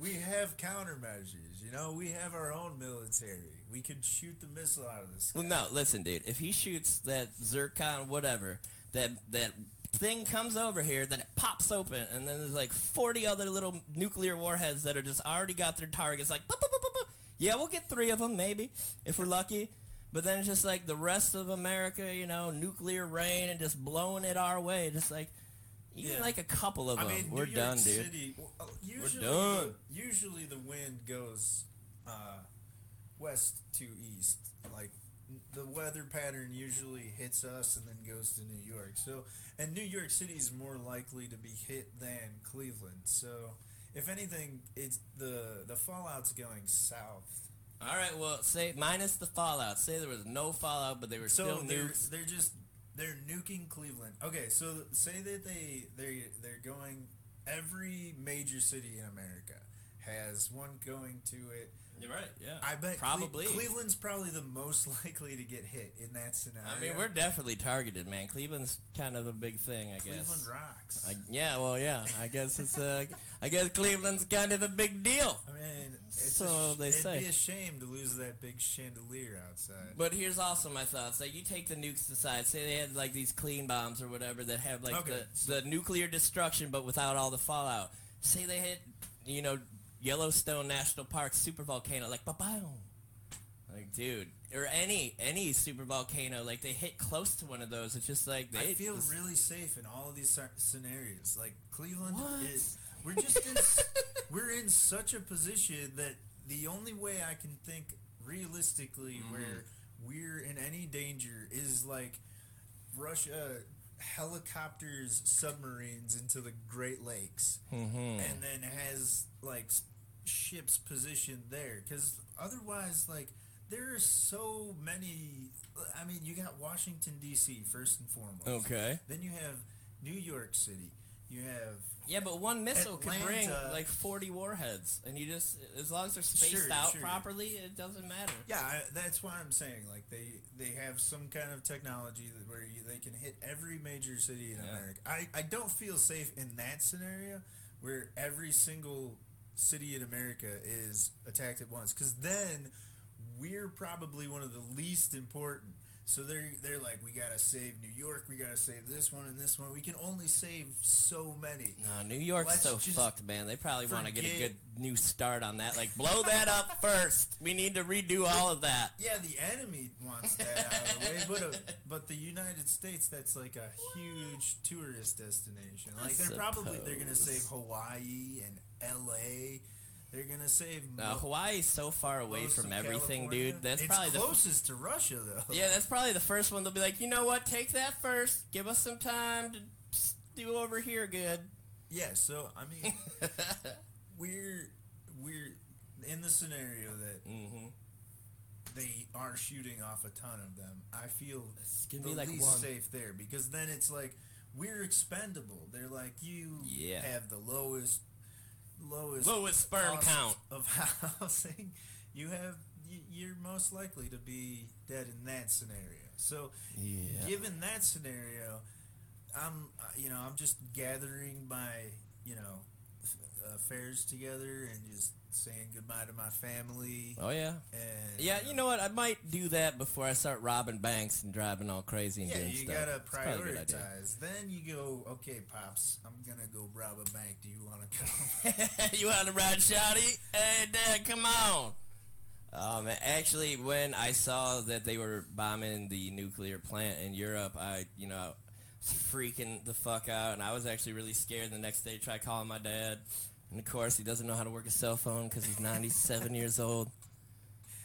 we have countermeasures. You know, we have our own military. We can shoot the missile out of this.
Well, no, listen, dude. If he shoots that zircon, whatever, that that thing comes over here, then it pops open, and then there's like 40 other little nuclear warheads that are just already got their targets. Like, boop, boop, boop, yeah, we'll get three of them maybe if we're lucky. But then it's just like the rest of America, you know, nuclear rain and just blowing it our way. Just like get
Yeah.
like a couple of
I
them,
mean,
we're
York
done, dude.
City, well, uh, usually,
done.
The, usually the wind goes uh, west to east. Like the weather pattern usually hits us and then goes to New York. So, and New York City is more likely to be hit than Cleveland. So, if anything, it's the the fallout's going south.
All right, well, say minus the fallout. Say there was no fallout, but they were
So
still
they're
nukes.
they're just they're nuking Cleveland. Okay, so say that they they they're going every major city in America has one going to it.
You're right. Yeah.
I bet Cle-
probably.
Cleveland's probably the most *laughs* likely to get hit in that scenario.
I mean, we're definitely targeted, man. Cleveland's kind of a big thing, I
Cleveland
guess.
Cleveland rocks.
I, yeah, well, yeah. I guess it's uh, I guess Cleveland's kind of a big deal.
I mean, it's
So
a sh-
they
it'd
say.
be a shame to lose that big chandelier outside.
But here's also my thoughts. Like, you take the nukes aside. Say they had like these clean bombs or whatever that have like
Okay.
the the nuclear destruction, but without all the fallout. Say they hit, you know, Yellowstone National Park super volcano, like ba Like, dude, or any any super volcano, like they hit close to one of those. It's just like they.
I feel
just-
really safe in all of these scenarios. Like Cleveland
What?
is, we're just in, *laughs* we're in such a position that the only way I can think realistically
Mm-hmm.
where we're in any danger is like Russia helicopters submarines into the Great Lakes,
Mm-hmm.
and then has like ships positioned there. Because otherwise, like there are so many. I mean, you got Washington D.C. first and foremost.
Okay.
Then you have New York City. You have
Yeah, but one missile could bring like 40 warheads, and you just as long as they're spaced
Sure,
out
sure.
properly, it doesn't matter.
Yeah, I, that's why I'm saying like they they have some kind of technology that where you, they can hit every major city in
Yeah.
America. I, I don't feel safe in that scenario where every single city in America is attacked at once because then we're probably one of the least important. So they're they're like we gotta save New York, we gotta save this one and this one. We can only save so many.
No, New York's
Let's
so fucked, man. They probably want to get a good new start on that. Like, blow that up *laughs* first. We need to redo all of that.
Yeah, the enemy wants that out of the way, but uh, but the United States, that's like a huge tourist destination. Like they're probably they're gonna save Hawaii and L.A. They're gonna save.
No,
mo-
Hawaii's so far away from everything,
California.
dude. That's
it's
probably the
closest to Russia, though.
yeah. That's *laughs* probably the first one. They'll be like, you know what? Take that first. Give us some time to do over here good.
Yeah. So I mean, *laughs* we're we're in the scenario that
mm-hmm.
they are shooting off a ton of them. I feel
It's gonna
the
be like
least
one.
safe there because then it's like we're expendable. They're like you
Yeah.
have the lowest lowest
Lowest sperm count.
of *laughs* housing. You have you're most likely to be dead in that scenario. So
Yeah.
given that scenario, I'm uh, you know I'm just gathering my you know affairs together and just saying goodbye to my family.
Oh yeah.
And
Yeah, you know what? I might do that before I start robbing banks and driving all crazy and
Yeah,
doing
you
stuff.
gotta
It's probably a good idea.
prioritize. Then you go, okay, pops, I'm gonna go rob a bank. Do you want to come? *laughs*
you want to ride shotty? Hey, Dad, come on. Um, actually, when I saw that they were bombing the nuclear plant in Europe, I, you know, was freaking the fuck out, and I was actually really scared. The next day, try calling my dad, and of course, he doesn't know how to work a cell phone because he's 97 *laughs* years old.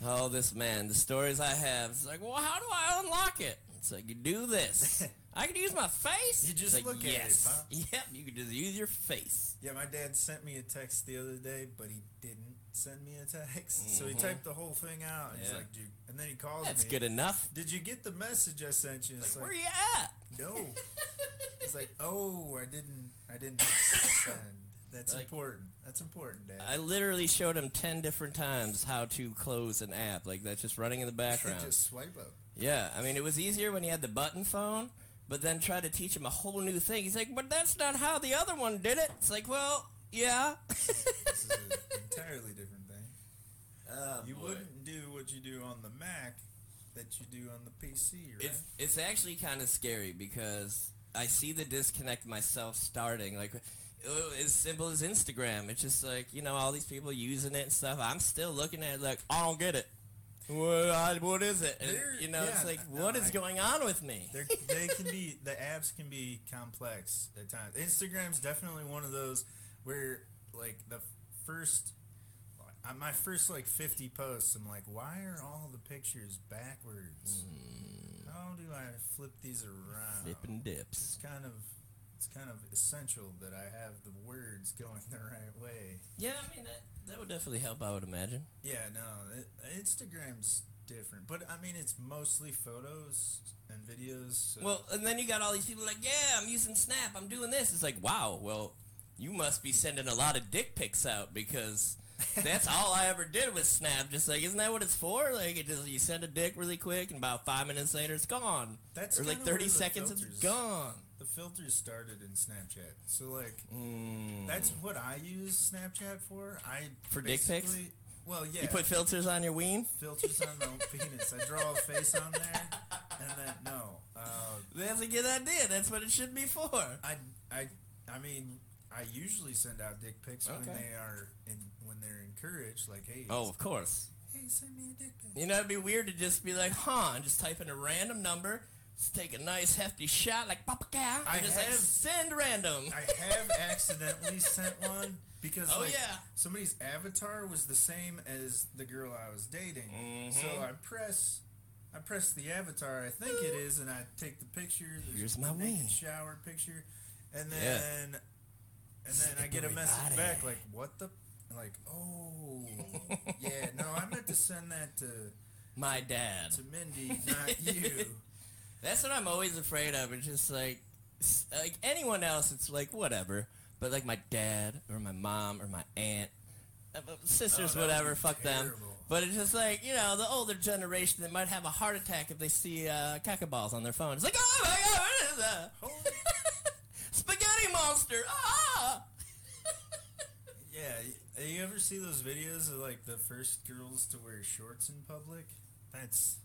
Oh, this man, the stories I have. It's like, well, how do I unlock it? It's like you do this. *laughs* I can use my face.
You just
like,
look at it,
yes. *laughs* Yep, you can just use your face.
yeah, my dad sent me a text the other day, but he didn't send me a text. So he
Mhm.
typed the whole thing out. And he's
Yeah.
like, dude, and then he calls
That's
me.
That's good enough.
Did you get the message I sent you? It's
Where
like,
you at?
no. It's like, oh, I didn't, I didn't send. That's
Like-
important. That's important, Dad.
I literally showed him 10 different times how to close an app. Like, that's just running in the *laughs* background.
just swipe up.
yeah, I mean, it was easier when he had the button phone, but then try to teach him a whole new thing. He's like, but that's not how the other one did it. It's like, well, yeah.
This is *laughs* an entirely different thing.
Oh,
You
boy.
wouldn't do what you do on the Mac that you do on the PC, right?
It's, it's actually kind of scary because I see the disconnect myself starting. Like, as simple as Instagram. It's just like, you know, all these people using it and stuff. I'm still looking at it like, I don't get it. What, what is it?
They're-
you know, it's like,
no,
what is
I-
going on with me?
They're, can be *laughs* the apps can be complex at times. Instagram's definitely one of those where like the first uh, my first like 50 posts I'm like why are all the pictures backwards? How do I flip these around?
Dip and dips.
It's kind of it's kind of essential that I have the words *laughs* going the right way.
Yeah, I mean, that, that would definitely help, I would imagine.
Yeah, no, it, Instagram's different, but I mean it's mostly photos and videos. So.
Well, and then you got all these people like, yeah, I'm using Snap, I'm doing this. It's like, wow, well, you must be sending a lot of dick pics out because *laughs* that's all I ever did with Snap. Just like, isn't that what it's for? Like, it just you send a dick really quick, and about five minutes later, it's gone.
That's
or like
kinda where
30
the
seconds, it's gone.
The filters started in Snapchat. So like
Mm.
that's what I use Snapchat for. I
For dick pics?
Well, yeah.
You put filters on your ween?
filters on my *laughs* penis. I draw a face on there, and then no. Uh,
That's a good idea. That's what it should be for.
I I I mean I usually send out dick pics when they are in when they're encouraged. Like hey,
Oh, of course.
hey, send me a dick pic.
You know, it'd be weird to just be like, huh, and just type in a random number, just take a nice hefty shot like Papa Cow,
I
just like
have-
send random.
I have *laughs* accidentally sent one because
Oh,
like,
yeah.
somebody's avatar was the same as the girl I was dating.
Mhm.
So I press I press the avatar, I think it is, and I take the picture. There's
Here's my wing.
shower picture, and then
Yeah.
and then I get a message back like, "What the?" Like, oh, *laughs* yeah, no, I meant to send that to
My dad.
to Mindy, not you. *laughs*
That's what I'm always afraid of. It's just like, like anyone else, it's like whatever. But like my dad or my mom or my aunt, uh, uh, sisters,
Oh,
whatever, fuck them. But it's just like you know the older generation that might have a heart attack if they see uh, caca balls on their phone. It's like, oh my god, what is that?
Holy- *laughs*
Spaghetti monster! Ah! *laughs*
yeah, you ever see those videos of like the first girls to wear shorts in public? That's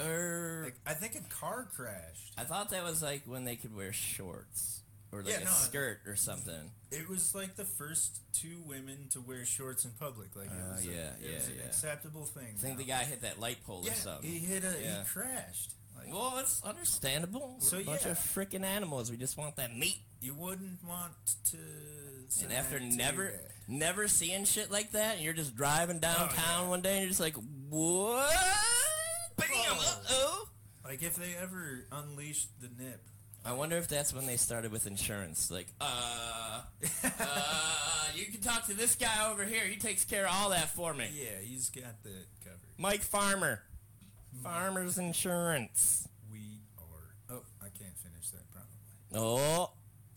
Er,
like I think a car crashed.
I thought that was like when they could wear shorts or like
Yeah,
a
no,
skirt or something.
It was like the first two women to wear shorts in public. Like it
Oh,
was, a-
yeah,
it
yeah,
was an
yeah.
acceptable thing.
I think
now.
the guy hit that light pole
yeah,
or something.
he hit a
Yeah.
he crashed. Like
Well, it's understandable. We're
So,
a bunch
yeah.
of freaking animals. We just want that meat.
you wouldn't want to.
And after never, never seeing shit like that, and you're just driving downtown
Oh,
one day, and you're just like, what? Bam! Uh oh.
like if they ever unleashed the nip.
I wonder if that's when they started with insurance. Like, uh, *laughs* uh, you can talk to this guy over here. He takes care of all that for me.
Yeah, he's got that covered.
Mike Farmer. Farmer's Insurance.
We are. Oh, I can't finish that probably.
Oh,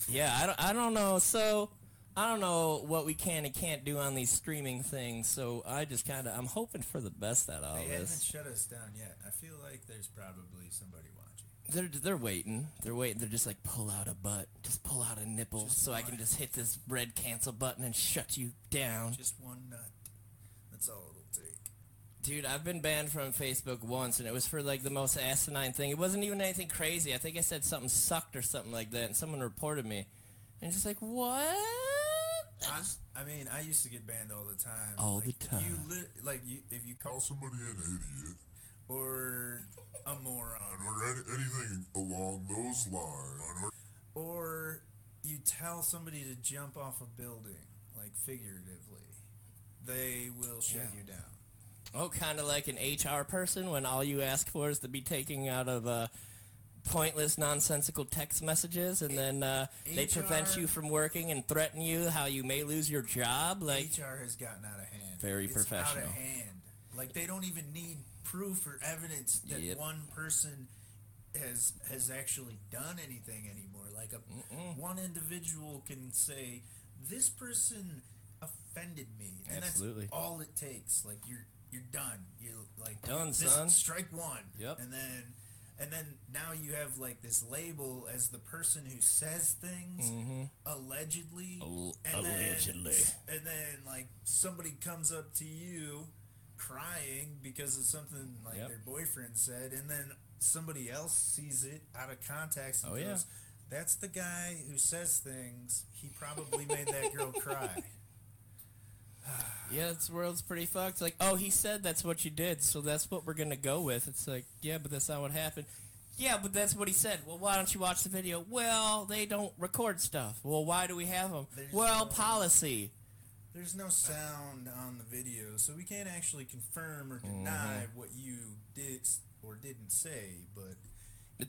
yeah. I don't. I don't know. So I don't know what we can and can't do on these streaming things. So I just kind of I'm hoping for the best out of all
They haven't
this.
shut us down yet. I feel like there's probably somebody watching.
They're they're waiting. They're waiting. They're just like pull out a butt, just pull out a nipple,
Just
so I can just hit this red cancel button and shut you down.
Just one nut. That's all it'll take.
Dude, I've been banned from Facebook once, and it was for like the most asinine thing. It wasn't even anything crazy. I think I said something sucked or something like that, and someone reported me. And it's just like, what?
I, I mean, I used to get banned all the time.
All
Like,
the time.
You li- like you if you
Call
call
somebody an idiot
or a moron
or any, anything along those lines. Or,
or you tell somebody to jump off a building, like figuratively, they will shut
Yeah.
you down.
Oh, kind of like an HR person when all you ask for is to be taken out of uh, pointless, nonsensical text messages, and then uh, they prevent you from working and threaten you how you may lose your job. Like,
HR has gotten out of hand.
Very
it's
professional.
Out of hand. Like they don't even need proof or evidence that
Yep.
one person has has actually done anything anymore. Like a one individual can say this person offended me, and
Absolutely.
that's all it takes. Like you're you're done. You like
Done,
this-
son.
Strike one.
Yep.
And then. And then now you have like this label as the person who says things mm-hmm. allegedly,
Al-
and
allegedly.
Then, and then like somebody comes up to you crying because of something like
Yep.
their boyfriend said, and then somebody else sees it out of context and
Oh, yeah.
goes, "That's the guy who says things. He probably made that girl cry." *laughs* *sighs*
yeah, this world's pretty fucked. Like, oh, he said that's what you did, so that's what we're gonna go with. It's like, yeah, but that's not what happened. Yeah, but that's what he said. Well, why don't you watch the video? Well, they don't record stuff. Well, why do we have them?
There's
well,
no-
policy.
There's no sound on the video, so we can't actually confirm or deny
Mm-hmm.
what you did or didn't say, but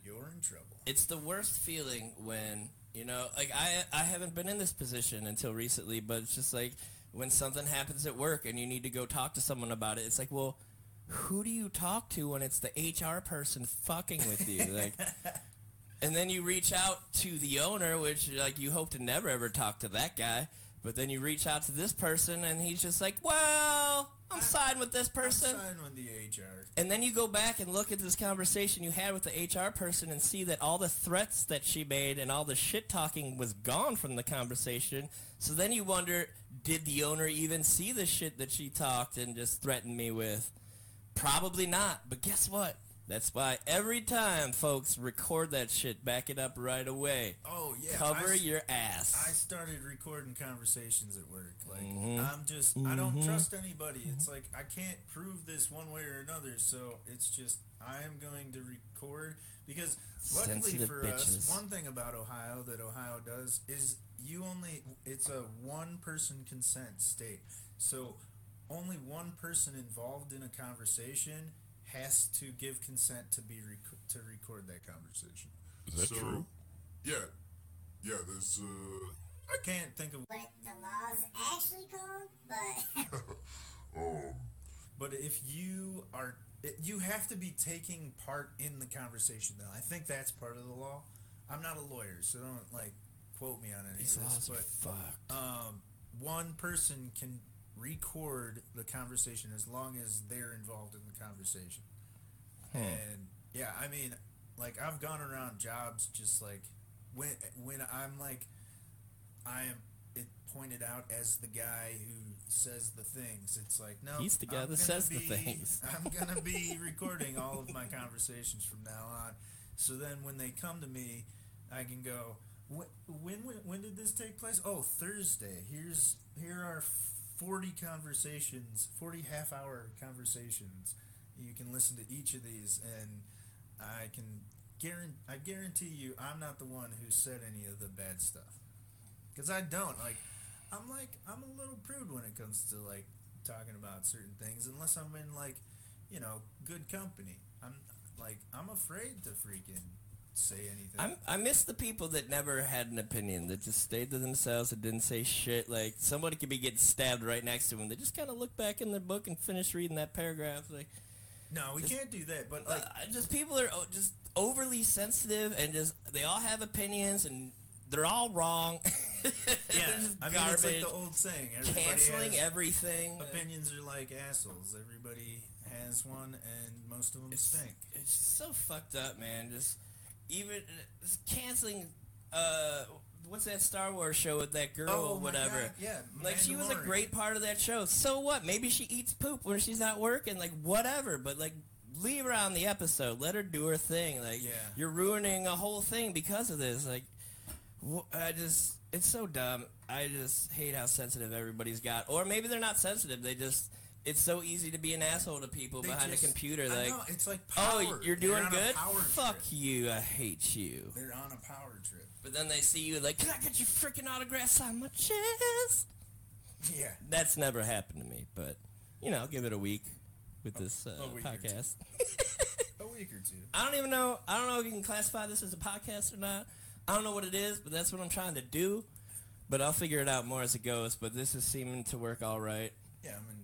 you're in trouble.
it's the worst feeling when you know like i i haven't been in this position until recently but it's just like when something happens at work and you need to go talk to someone about it it's like well who do you talk to when it's the hr person fucking with you? *laughs* Like and then you reach out to the owner which like you hope to never ever talk to that guy but then you reach out to this person and he's just like well i'm siding with this person
I'm signing with the HR.
and then you go back and look at this conversation you had with the HR person and see that all the threats that she made and all the shit talking was gone from the conversation. So then you wonder, did the owner even see the shit that she talked and just threatened me with? Probably not. But guess what? That's why every time, folks, record that shit, back it up right away.
Oh yeah,
Cover
I
your ass.
I started recording conversations at work. Like
Mhm.
I'm just I don't
Mhm.
trust anybody. It's like I can't prove this one way or another. So it's just I am going to record because luckily
Sensitive
for
bitches.
us, one thing about Ohio that Ohio does is you only it's a one person consent state. So only one person involved in a conversation has to give consent to be rec- to record that conversation.
Is that
so,
true?
Yeah, yeah. There's uh,
I can't think of,
what the law's actually called, but *laughs* *laughs*
um,
but if you are, you have to be taking part in the conversation. Though I think that's part of the law. I'm not a lawyer, so don't like quote me on any
These
of
laws
this.
are
But
fucked.
um, one person can record the conversation as long as they're involved in the conversation. Hmm. And yeah, I mean, like I've gone around jobs just like when when I'm like I am it pointed out as the guy who says the things. It's like no,
He's the guy
I'm
that says the things. *laughs*
I'm gonna be recording all of my conversations from now on. So then when they come to me, I can go. When, when when when did this take place? Oh, Thursday. Here's here are forty conversations, forty half hour conversations. You can listen to each of these, and I can guarantee I guarantee you, I'm not the one who said any of the bad stuff, because I don't like. I'm like I'm a little prude when it comes to like talking about certain things, unless I'm in like, you know, good company. I'm like I'm afraid to freaking say anything.
I'm, I miss the people that never had an opinion, that just stayed to themselves and didn't say shit. Like, somebody could be getting stabbed right next to them. They just kind of look back in their book and finish reading that paragraph. Like,
no, we can't do that. But like,
uh, just people are just overly sensitive and just, they all have opinions and they're all wrong. *laughs*
yeah, I mean, it's like the old saying: everybody
Canceling everything.
opinions are like assholes. Everybody has one, and most of them stink.
It's just so fucked up, man. Just even just canceling. Uh, what's that Star Wars show with that girl
Oh
or whatever?
God, yeah,
like she was a great part of that show. So what? Maybe she eats poop when she's not working. Like whatever. But like. Leave her on the episode. Let her do her thing. Like
Yeah.
you're ruining a whole thing because of this. Like I just, it's so dumb. I just hate how sensitive everybody's got. Or maybe they're not sensitive. They just, it's so easy to be an asshole to people
They
behind
just-
a computer. Like,
know, it's like oh, power.
oh, you're doing good. Fuck
trip.
you. I hate you.
They're on a power trip.
But then they see you like, can I get your freaking autograph signed my chest?
Yeah.
That's never happened to me. But you know, I'll give it a week with this uh,
week or
podcast. *laughs*
A week or two.
I don't even know. I don't know if you can classify this as a podcast or not. I don't know what it is, but that's what I'm trying to do. But I'll figure it out more as it goes. But this is seeming to work all right.
Yeah, enjoying this.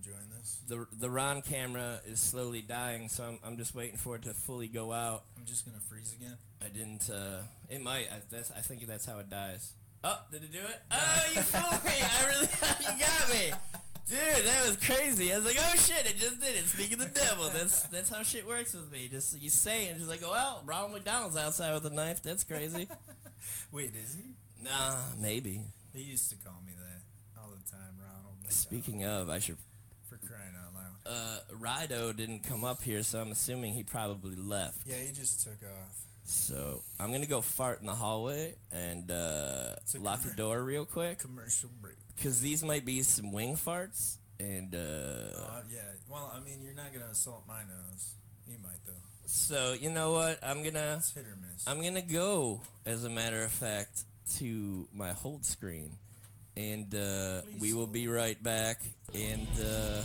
The the Ron camera is slowly dying, so I'm, I'm just waiting for it to fully go out.
I'm just gonna freeze again.
I didn't. Uh, it might. I, that's. I think that's how it dies. Oh, did it do it? Oh, you fooled me! I really, *laughs* you got me, dude. That was crazy. I was like, oh shit, it just did it. Speaking of the devil. That's that's how shit works with me. Just you say it, and just like, oh well, Ronald McDonald's outside with a knife. That's crazy. *laughs*
Wait, is he?
nah, maybe.
He used to call me that all the time, Ronald. McDonald,
Speaking of, I should.
for crying out loud.
Uh, Rido didn't come up here, so I'm assuming he probably left.
Yeah, he just took off.
So I'm gonna go fart in the hallway and uh, lock the door real quick.
Commercial break.
Because these might be some wing farts, and uh,
Uh, yeah. Well, I mean, you're not gonna assault my nose. You might though.
so you know what? I'm gonna
It's hit or miss.
I'm gonna go, as a matter of fact, to my hold screen, and uh, we will be right back. And uh,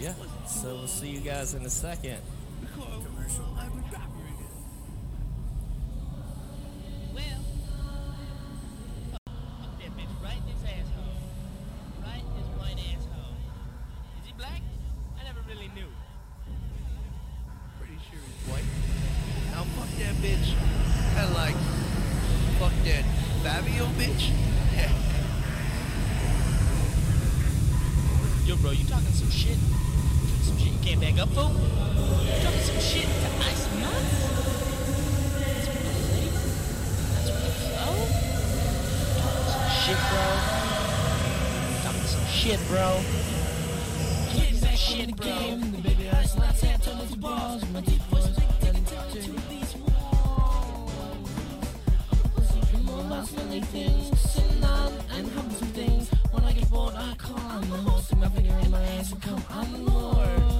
yeah, so we'll see you guys in a second.
Shit back up? You talking some shit to ice nuts? That's what the flavor? That's what the flow? Talking some shit, bro. Talking some shit, bro. Get that shit, bro. The baby ice nuts had to those balls. My deep voice like taking time to release walls. More about smelly things, sitting on and having some things. When I get bored, I call on the stick my finger in my ass and come on Lord.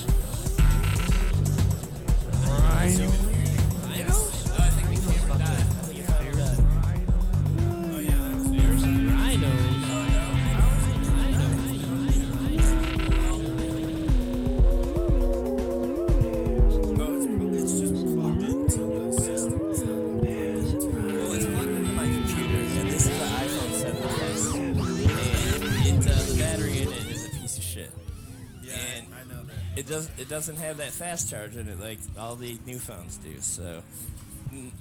doesn't have that fast charge in it like all the new phones do. So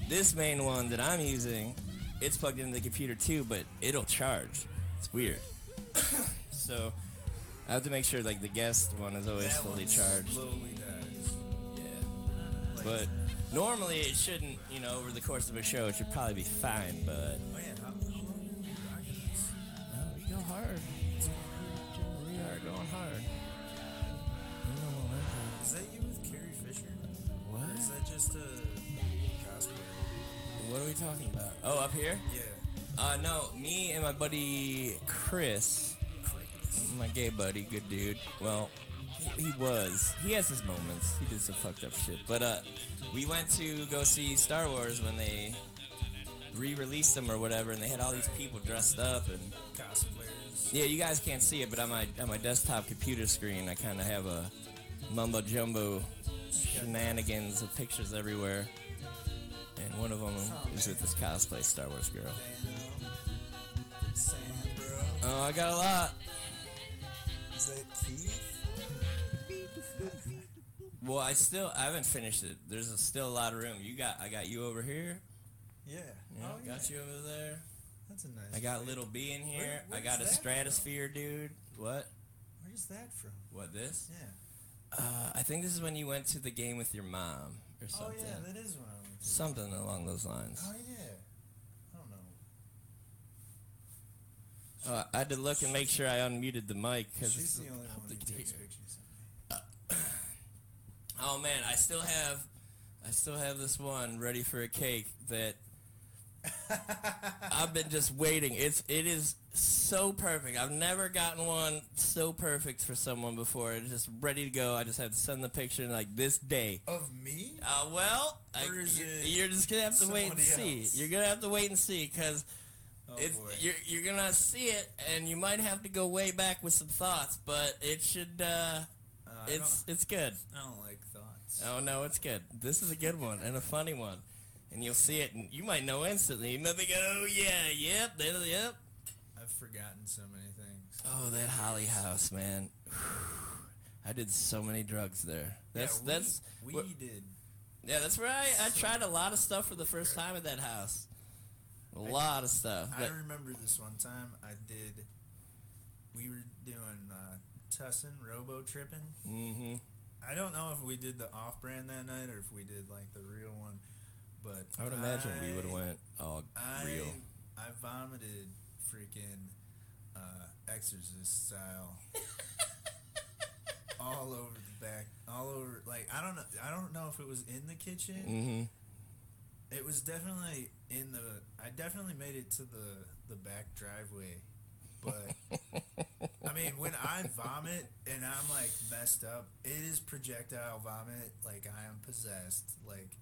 this main one that I'm using, it's plugged into the computer too, but it'll charge. It's weird. *coughs* so I have to make sure like the guest one is always
That
fully charged.
Slowly dies.
Yeah.
Like,
But normally it shouldn't. You know, over the course of a show, it should probably be fine. But
oh yeah, how, how long have you been this?
no, we go hard. What are we talking about? Oh, up here?
Yeah.
Uh, no, me and my buddy Chris, my gay buddy, good dude. Well, he, he was. He has his moments. He did some fucked up shit. But uh, we went to go see Star Wars when they re-released them or whatever, and they had all these people dressed up and.
Cosplayers.
Yeah, you guys can't see it, but on my on my desktop computer screen, I kind of have a mumbo jumbo shenanigans of pictures everywhere, and one of them is with this cosplay Star Wars girl. Oh, I got a lot.
Is that Keith?
Well, I still I haven't finished it. There's a, still a lot of room. You got I got you over here.
Yeah.
Yeah,
oh, yeah.
got you over there.
That's a nice.
I got
place.
little B in here.
Where-
I got a stratosphere, dude. What?
Where's that from?
What this?
Yeah.
Uh, I think this is when you went to the game with your mom or something.
Oh yeah, that is one. I went to.
Something along those lines.
Oh yeah. I don't know.
Uh, I had to look and make sure I unmuted the mic because
She's the only one who takes pictures. *coughs*
Oh man, I still have, I still have this one ready for a cake that *laughs* I've been just waiting. It's it is so perfect. I've never gotten one so perfect for someone before. It's just ready to go. I just have to send the picture like this day.
Of me?
Uh, well, I, you're just gonna have to wait and see.
else?
You're gonna have to wait and see because
Oh
it's you're you're gonna see it and you might have to go way back with some thoughts, but it should. uh
Uh,
It's it's good.
I don't like thoughts.
Oh no, it's good. This is a good one and a funny one, and you'll see it, and you might know instantly. You might be go, oh yeah, yep, there, yep.
I've forgotten so many things.
Oh, that Holly House, man. *sighs* I did so many drugs there. That's
yeah, we,
that's
we
what-
did.
yeah, that's where I, I tried a lot of stuff for the first time at that house. A lot of stuff.
I remember this one time I did. We were doing uh, Tussin Robo tripping.
Mm-hmm.
I don't know if we did the off-brand that night or if we did like the real one, but
I would imagine we would have went all
I,
real.
I vomited freaking uh, Exorcist style *laughs* all over the back, all over. Like I don't know. I don't know if it was in the kitchen.
Mhm.
It was definitely in the. I definitely made it to the the back driveway, but *laughs* I mean, when I vomit and I'm like messed up, it is projectile vomit. Like I am possessed. Like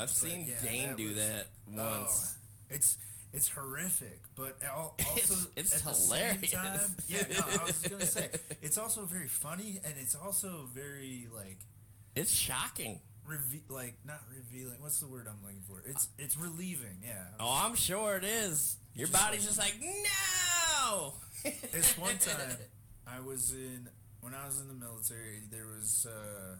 I've seen
yeah,
Dane
that
do
was-
that once.
Oh, it's it's horrific, but *laughs* also
It's- it's hilarious.
Time, yeah, no, I was gonna say *laughs* it's also very funny and it's also very like
It's shocking.
reve- like not revealing. What's the word I'm looking for? It's it's relieving. Yeah.
Oh, I'm sure it is. Your
Just
body's
like-
just like no. *laughs*
This one time, I was in when I was in the military. There was uh,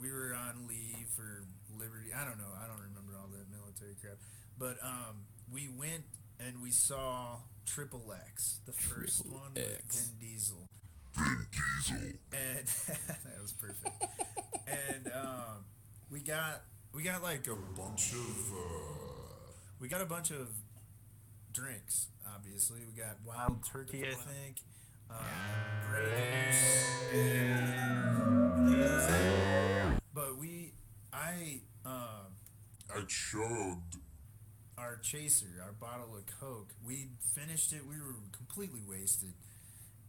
we were on leave for Liberty. I don't know. I don't remember all that military crap. But um, we went and we saw Triple X, the first
Triple
one
X.
with Vin Diesel. And *laughs* that was perfect. and um, we got we got like a
Bunch of, uh,
we got a bunch of drinks. Obviously, we got wild turkey, I think. uh, Braves, and but we, I, um,
I chugged.
our chaser, our bottle of Coke, we finished it. We were completely wasted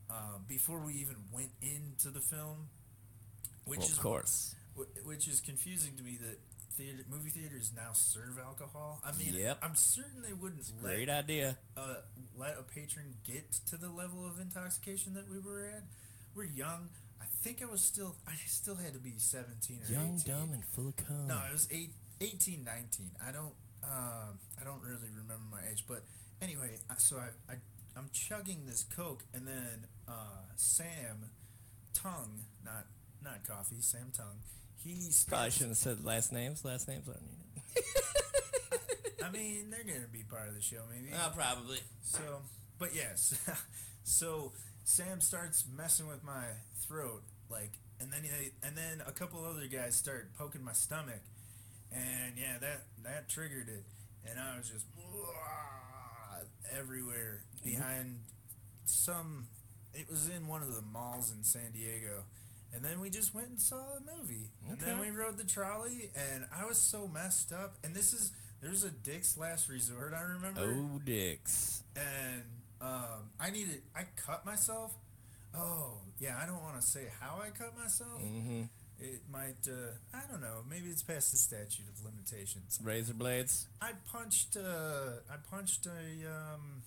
uh, before we even went into the film, which
Well,
is
of course.
Wh- which is confusing to me that theater, movie theaters now serve alcohol. I mean,
Yep.
I'm certain they wouldn't let
Great idea.
uh, let a patron get to the level of intoxication that we were at. We're young. I think I was still, I still had to be 17 or
Young,
18.
dumb, and full of cum.
No, it was eight, 18, 19. I don't, um, I don't really remember my age, but anyway, so I, I, I'm chugging this Coke, and then uh, Sam Tongue, not not coffee, Sam Tongue, he
Probably shouldn't have said last names. Last names aren't needed. *laughs*
I mean, they're gonna be part of the show, maybe.
Uh, probably.
So, but yes, *laughs* so Sam starts messing with my throat, like, and then and then a couple other guys start poking my stomach, and yeah, that that triggered it, and I was just everywhere behind some. It was in one of the malls in San Diego. And then we just went and saw a movie. And then we rode the trolley, and I was so messed up. And this is, there's a Dick's Last Resort, I remember
Oh, dicks.
and um, I needed I cut myself. Oh yeah, I don't want to say how I cut myself.
Mm-hmm.
It might uh, I don't know. Maybe it's past the statute of limitations.
Razor blades.
I punched uh, I punched a um,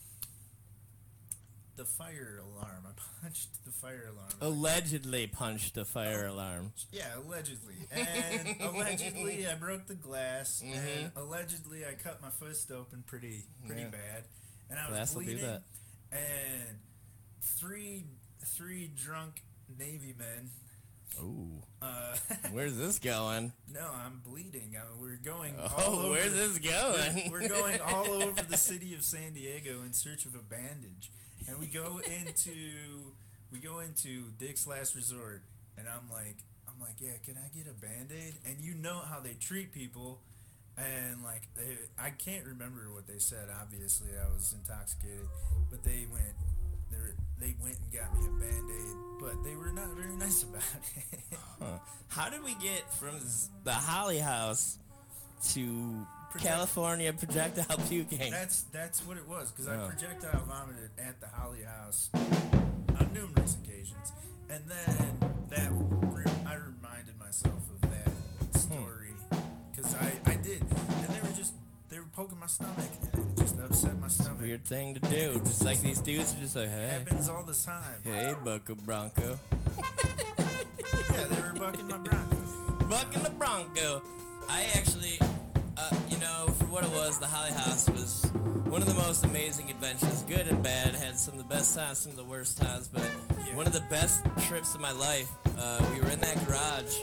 the fire alarm. I *laughs* punched the fire alarm.
Allegedly punched the fire alarm.
Yeah, allegedly. And *laughs* allegedly I broke the glass and allegedly I cut my fist open pretty pretty
Yeah.
bad. And I was
Glass will do
bleeding.
that.
And three three drunk Navy men.
Ooh.
Uh, *laughs*
Where's this going?
no, I'm bleeding. I, we're going. all
Oh,
over,
where's this going?
We're, we're going all *laughs* over the city of San Diego in search of a bandage, and we go into we go into Dick's Last Resort, and I'm like, I'm like, yeah, can I get a band aid? And you know how they treat people, and like, they, I can't remember what they said. Obviously, I was intoxicated, but they went. They, went and got me a band aid, but they were not very nice about it.
Huh. *laughs* How did we get from the Holly House to
Project-
California projectile *laughs* puking?
That's that's what it was because
Oh.
I projectile vomited at the Holly House on numerous occasions, and then that poking my stomach, just upset my stomach.
Weird thing to do. Just like these dudes are just like, hey,
Happens all the time.
hey, Bucko Bronco. *laughs*
Yeah, they were bucking my bronco.
Bucking the Bronco. I actually, uh, you know, for what it was, the Holly House was one of the most amazing adventures, good and bad. Had some of the best times, some of the worst times, but one of the best trips of my life. Uh, we were in that garage,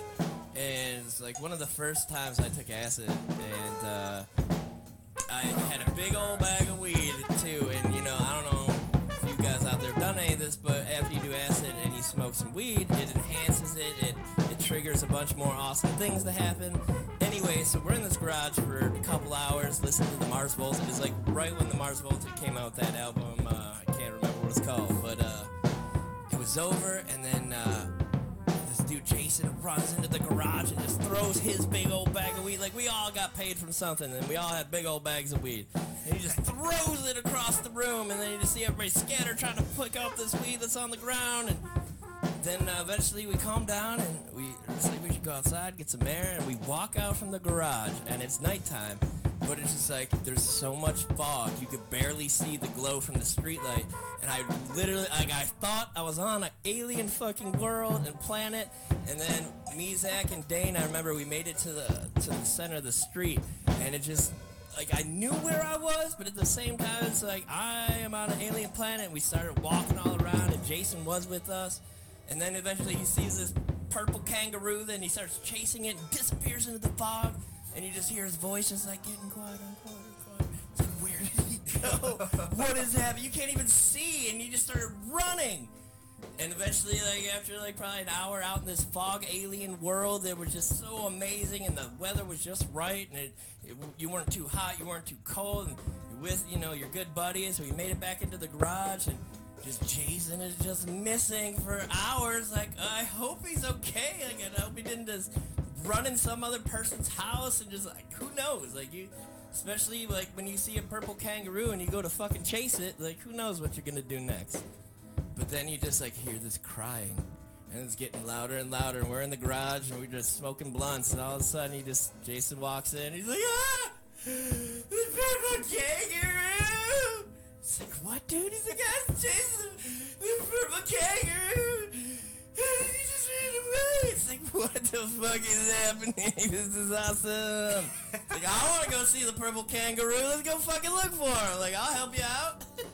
and it's like one of the first times I took acid, and uh, I had a big old bag of weed too. And you know, I don't know if you guys out there have done any of this, but after you do acid and you smoke some weed, it enhances it. It it triggers a bunch more awesome things to happen. Anyway, so we're in this garage for a couple hours listening to the Mars Volta. It was like right when the Mars Volta came out that album. Uh, I can't remember what it's called, but uh, it was over, and then uh, dude Jason runs into the garage and just throws his big old bag of weed. Like we all got paid from something, and we all had big old bags of weed. And he just throws it across the room, and then you just see everybody scatter trying to pick up this weed that's on the ground. And then uh, eventually we calm down and we like we should go outside, get some air, and we walk out from the garage, and it's nighttime. But it's just like there's so much fog, you could barely see the glow from the streetlight. And I literally, like, I thought I was on an alien fucking world and planet. And then me, Zach, and Dane, I remember we made it to the to the center of the street, and it just like I knew where I was, but at the same time, it's like I am on an alien planet. We started walking all around, and Jason was with us. And then eventually he sees this purple kangaroo, then he starts chasing it and disappears into the fog. And you just hear his voice just like getting quieter and quieter and quieter. It's like, where did he go? *laughs* what is happening? You can't even see. And he just started running. And eventually, like after like probably an hour out in this fog alien world, it was just so amazing, and the weather was just right, and it, it you weren't too hot, you weren't too cold, and you're with you know your good buddies. So you made it back into the garage, and just Jason is just missing for hours. Like I hope he's okay. Like I hope he didn't just run in some other person's house and just like who knows? Like you, especially like when you see a purple kangaroo and you go to fucking chase it. Like who knows what you're gonna do next? But then you just like hear this crying. And it's getting louder and louder, and we're in the garage, and we're just smoking blunts, and all of a sudden, he just Jason walks in. He's like, "Ah, the purple kangaroo!" It's like, "What, dude?" He's like, "Guys, Jason, the purple kangaroo!" He just ran away. It's like, what the fuck is happening? *laughs* This is awesome. Like, I want to go see the purple kangaroo. Let's go fucking look for him. Like, I'll help you out. *laughs*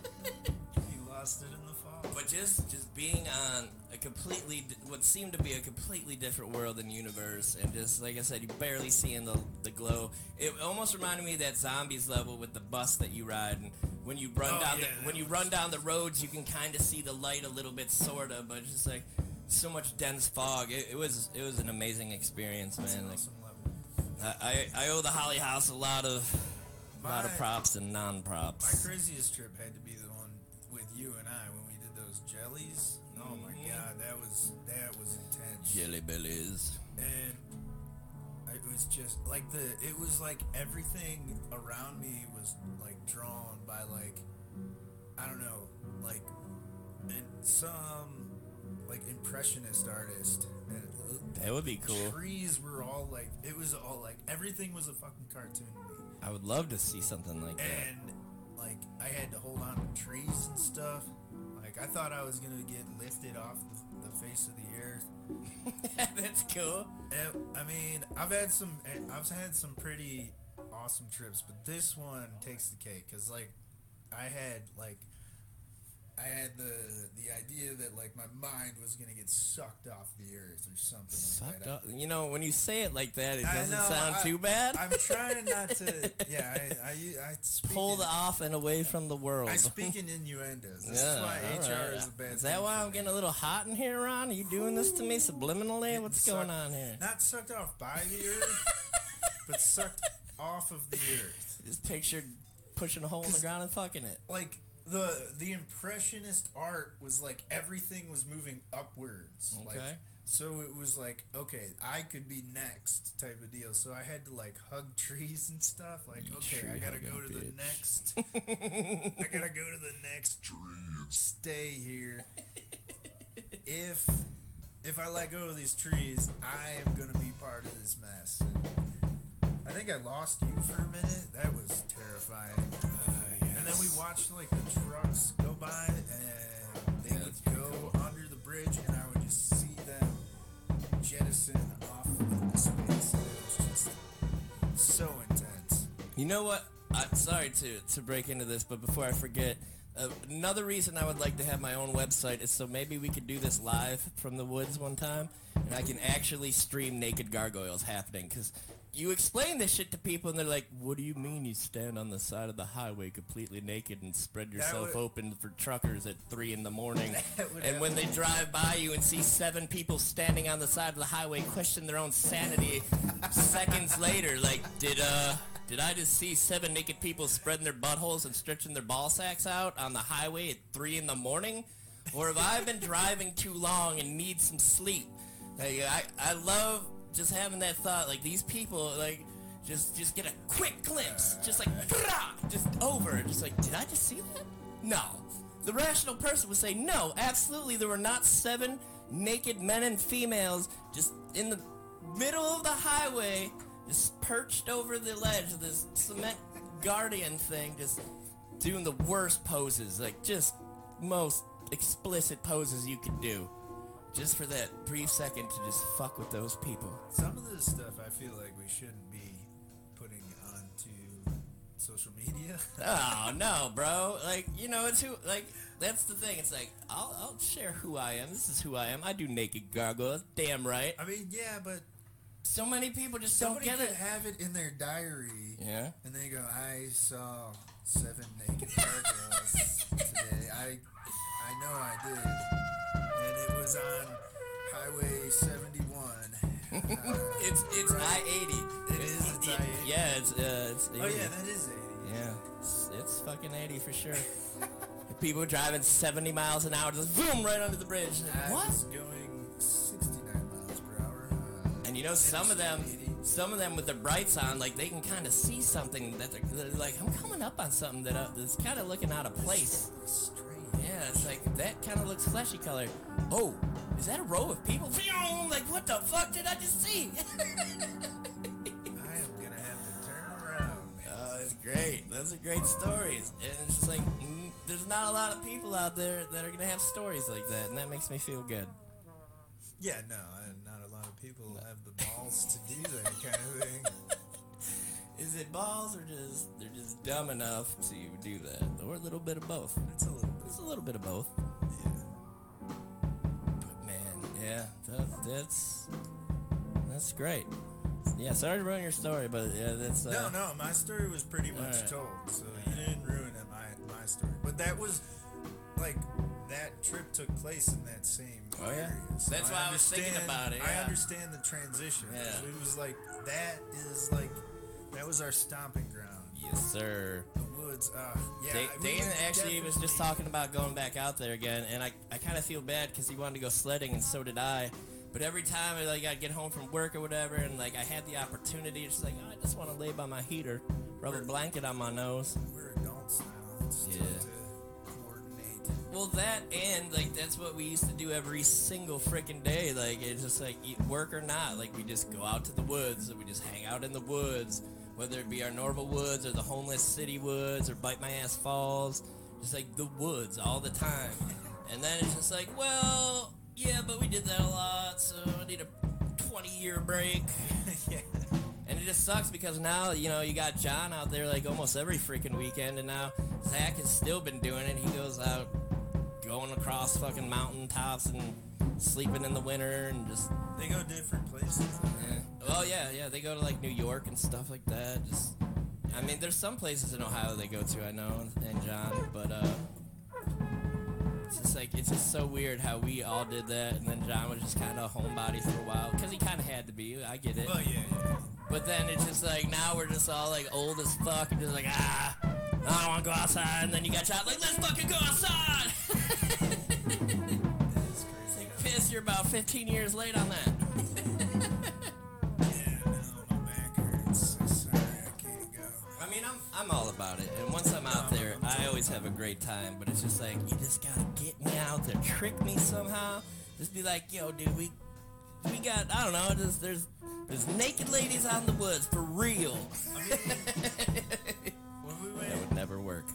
He lost it in the fall.
But just just being on completely what seemed to be a completely different world and universe, and just like I said, you barely seeing the the glow. It almost reminded me of that zombies level with the bus that you ride, and when you run
Oh,
down
yeah,
the when you run down the roads, you can kind of see the light a little bit, sorta, but it's just like so much dense fog. It, it was it was an amazing experience, man.
an
Like
awesome.
I, I owe the Holly House a lot of a lot of props and non-props.
My craziest trip had to be the one with you and I when we did those jellies. God, that was that was intense.
Jelly bellies.
and it was just like the it was like everything around me was like drawn by like I don't know like and some like impressionist artist and it-
That would be cool.
trees were all like it was all like everything was a fucking cartoon to me
I would love to see something like that.
and like I had to hold on to trees and stuff I thought I was gonna get lifted off the, the face of the earth *laughs*
That's cool.
Eh, I mean, I've had some, eh, I've had some pretty awesome trips, but this one takes the cake because, like, I had like, I had the the idea that like my mind was gonna get sucked off the earth or something. like
Sucked
that.
up. You know, when you say it like that, it
I
doesn't
know,
sound
I-
too bad.
I'm trying not to. Yeah, I *laughs* speak
Pulled
in,
off and away from the world.
I speak in innuendos. This
Yeah,
is why HR
right.
is a bad.
Is that why I'm
me.
getting a little hot in here, Ron? Are you doing this to me subliminally? What's going on here?
Not sucked off by the *laughs* earth, but sucked off of the earth.
Just pictured pushing a hole in the ground and fucking it.
like the the impressionist art was like everything was moving upwards. Like
Okay.
so it was like okay i could be next type of deal. So i had to like hug *laughs* trees and stuff. Like okay i gotta go to the next. *laughs* I gotta go to the next tree stay here. *laughs* If if i let go of these trees i am gonna be part of this mess. I think i lost you for a minute. That was terrifying and then we watched like the trucks go by, and they would go under the bridge, and I would just see them jettison off into space. And it was just so intense.
You know what? I'm sorry to, to break into this, but before I forget, uh, another reason I would like to have my own website is so maybe we could do this live from the woods one time, and I can actually stream naked gargoyles happening. Because you explain this shit to people, and they're like, "What do you mean you stand on the side of the highway completely naked and spread yourself
would-
open for truckers at three in the morning?" *laughs* And when they drive by you and see seven people standing on the side of the highway, question their own sanity *laughs* seconds later, like, did uh, did I just see seven naked people spreading their buttholes and stretching their ball sacks out on the highway at three in the morning, or have I been driving too long and need some sleep? Like, I I love just having that thought, like these people, like. Just, just get a quick glimpse, just like, just over, just like, did I just see that? No. The rational person would say, no, absolutely, there were not seven naked men and females just in the middle of the highway, just perched over the ledge of this cement guardian thing, just doing the worst poses, like just most explicit poses you could do. Just for that brief second to just fuck with those people.
Some of this stuff I feel like we shouldn't be putting onto social media. *laughs*
Oh *laughs* no, bro! Like you know, it's who. Like that's the thing. It's like I'll, I'll share who I am. This is who I am. I do naked gargoyles. Damn right.
I mean, yeah, but
So many people just don't get it.
have it in their diary.
Yeah.
And they go, I saw seven naked *laughs* gargoyles today. I I know I did. And it was on Highway 71. Uh, *laughs*
It's it's
Right.
I eighty.
It is, it's I-80.
Yeah, it's uh, it's. 80.
oh yeah, that is 80.
Yeah, it's, it's fucking eighty for sure. *laughs* People driving 70 miles an hour, just boom, right under the bridge.
I
what?
was going 69 miles per hour. Uh,
And you know, some of them, some of them with their brights on, like they can kind of see something that they're, they're like, I'm coming up on something that uh, that's kind of looking out of place. Yeah, it's like that kind of looks fleshy colored. Oh, is that a row of people? Like, what the fuck did I just see?
I am gonna have to turn around. man.
Oh, it's great. Those are great stories. And it's just like, mm, there's not a lot of people out there that are gonna have stories like that, and that makes me feel good.
Yeah, no, not a lot of people have the balls to do that kind of thing. *laughs*
Is it balls or just they're just dumb enough to do that, or a little bit of both?
It's a little bit.
It's a little bit of both.
Yeah.
But man, yeah, that, that's that's great. Yeah, sorry to ruin your story, but yeah, that's uh,
No, no, my story was pretty much
Alright.
told, so you didn't ruin it, my my story. But that was like that trip took place in that same
Oh, yeah?
area. so
That's why I was thinking about it,
I understand the transition.
Yeah.
It was like that is like that was our stomping ground.
Yes, sir.
The woods. Uh, yeah.
Da-
we
Dana
would
actually was just talking about going back out there again, and I, I kind of feel bad because he wanted to go sledding, and so did I. But every time I like I'd get home from work or whatever, and like I had the opportunity, it's like oh, I just want to lay by my heater, rub a blanket on my nose.
We're adults now. It's
Yeah.
tough to coordinate.
Well, that and like that's what we used to do every single freaking day. Like it's just like work or not, like we just go out to the woods and we just hang out in the woods, whether it be our Norval woods or the homeless city woods or Bite My Ass Falls, just like the woods all the time. And then it's just like, well, yeah, but we did that a lot, so I need a 20 year break. *laughs*
yeah.
And it just sucks because now, you know, you got John out there like almost every freaking weekend, and now Zach has still been doing it. He goes out going across fucking mountain tops and sleeping in the winter and just.
They go different places.
Well, yeah, yeah, they go to like New York and stuff like that. Just. I mean, there's some places in Ohio they go to, I know, and John, but, uh. It's just like, it's just so weird how we all did that, and then John was just kind of homebody for a while, because he kind of had to be. I get it.
But yeah, yeah.
But then it's just like now we're just all like old as fuck and just like ah, I don't want to go outside. And then you got shot like let's fucking go outside. *laughs*
That's
It's
crazy.
like piss, you're about 15 years late on that. About it. And once I'm out there, I always have a great time. But it's just like you just gotta get me out there, trick me somehow. Just be like, yo, dude, we we got I don't know. Just there's there's naked ladies out in the woods for real.
I mean, *laughs* when we went,
That would never work.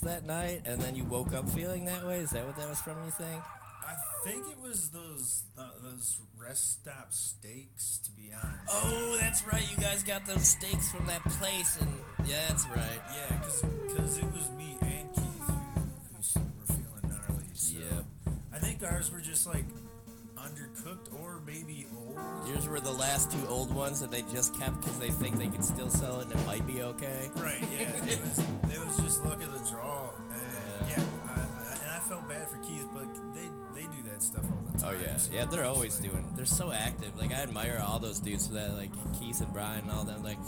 Pills that night, and then you woke up feeling that way? Is that what that was from? You think?
I think it was those uh, those rest stop steaks. To be honest.
Oh, that's right. You guys got those steaks from that place, and yeah, that's right.
Yeah, because it was me and Keith who, who were feeling gnarly. So
Yeah.
I think ours were just like undercooked or maybe old.
Yours were the last two old ones that they just kept because they think they can still sell it and it might be okay.
Right, yeah. *laughs* it, was, it was just luck of the draw. And yeah, I, I, and I felt bad for Keith, but they, they do that stuff all the
oh,
time.
Oh yeah,
so
yeah. They're always
like-
doing. They're so active. Like I admire all those dudes for that. Like Keith and Brian and all them. Like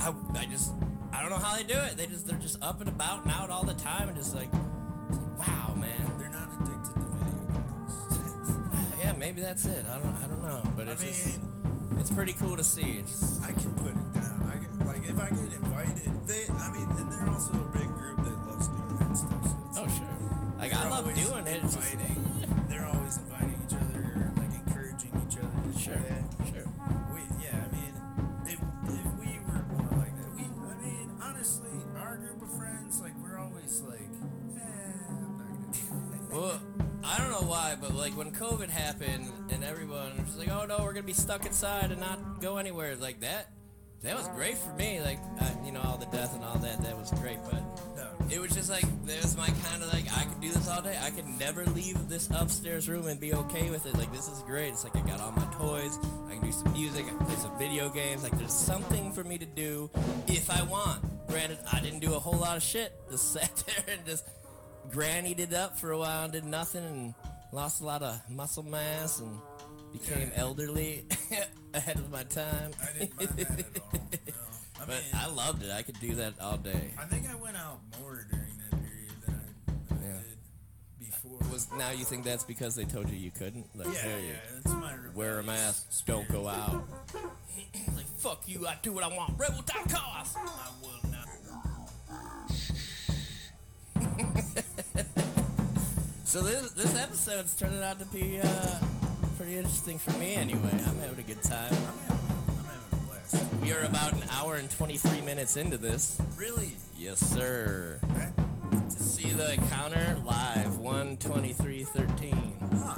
I, I just, I don't know how they do it. They just, they're just up and about and out all the time and just like, wow, man maybe that's it. I don't, I don't know, but it's I
mean, just,
it's pretty cool to see. It's,
I can put it down. I can, like if I get invited, they, I mean, and they're also a big group that loves doing that stuff. So
oh sure, like I love doing it.
Inviting, they're always inviting each other, like encouraging each other.
Sure,
like
sure.
We, yeah, I mean, if, if we were more like that, we, I mean, honestly, our group of friends, like we're always like, eh, I'm not gonna do that.
Well, I don't know why, but like when COVID happened and everyone was like, "Oh no, we're gonna be stuck inside and not go anywhere," like that. That was great for me. Like, I, you know, all the death and all that. That was great, but it was just like that was my kind of like I could do this all day. I could never leave this upstairs room and be okay with it. Like this is great. It's like I got all my toys. I can do some music. I can play some video games. Like there's something for me to do if I want. Granted, I didn't do a whole lot of shit. Just *laughs* sat there and just grannied it up for a while and did nothing and lost a lot of muscle mass and became elderly *laughs* ahead of my time.
I didn't mind that at all. *laughs* No. I
But
mean,
I loved it. I could do that all day.
I think I went out more during that period than I, than I did before.
Was now you think that's because they told you you couldn't? Like,
yeah,
hey,
yeah, it's my
wear a
rebellious
mask, don't go out. *clears throat* like, fuck you, I do what I want. Rebel dot cause.
I will not. *laughs*
So this this episode's turning out to be uh, pretty interesting for me anyway. I'm having a good time.
I'm having, I'm having a blast.
We are about an hour and 23 minutes into this.
Really?
Yes, sir.
To
See the counter live 123.13.
huh.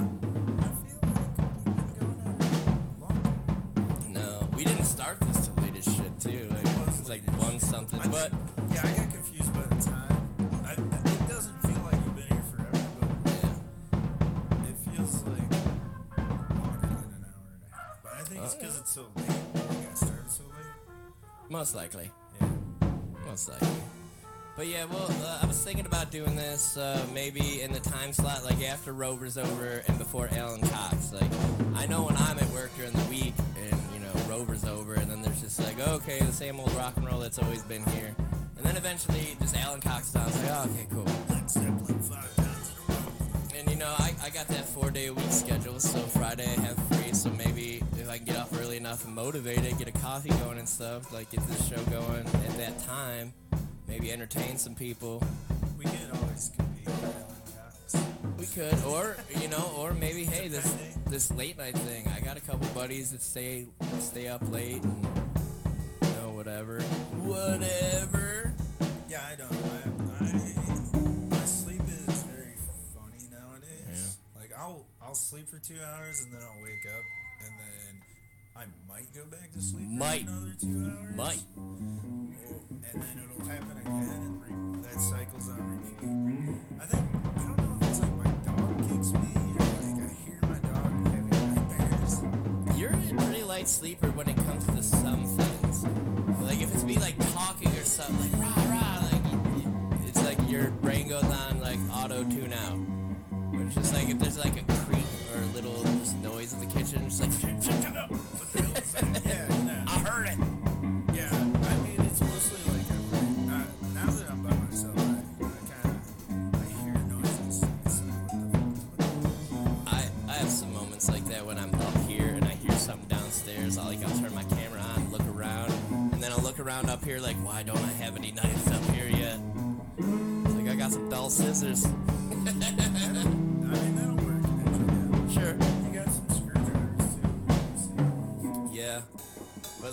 Like we've been going on long.
No, we didn't start this till late as shit too. Like it was like one something, but
yeah, it's because it's so late. Got started so late.
most likely.
Yeah.
Most likely. But yeah, well, uh, I was thinking about doing this uh, maybe in the time slot, like after Rover's over and before Alan Cox. Like, I know when I'm at work during the week and, you know, Rover's over, and then there's just like, okay, the same old rock and roll that's always been here. And then eventually, just Alan Cox is like, oh, okay, cool.
Led Zeppelin
know, I, I got that four day a week schedule, so Friday I have free, so maybe if I can get off early enough and motivated, get a coffee going and stuff, like get this show going at that time, maybe entertain some people.
We could always compete with Alan Cox.
We could, or you know, or maybe hey, this this late night thing. I got a couple buddies that stay stay up late and you know whatever, whatever.
I'll sleep for two hours and then I'll wake up and then I might go back to sleep
Might.
for another two hours.
Might.
Oh, and then it'll happen again and re- that cycles on repeat. I think I don't know if it's like my dog kicks me or like I hear my dog having nightmares.
You're a pretty light sleeper when it comes to some things. Like if it's me like talking or something, like rah rah, like it's like your brain goes on like auto tune out. It's just like if there's like a creak or a little just noise in the kitchen, it's like. *laughs* I heard it.
Yeah, I mean it's mostly like I'm, uh, now that I'm by myself, I, I kind of I hear noises. It's like, what the fuck?
I, I have some moments like that when I'm up here and I hear something downstairs. I'll like I'll turn my camera on, look around, and then I'll look around up here like, why don't I have any knives up here yet? It's like I got some dull scissors.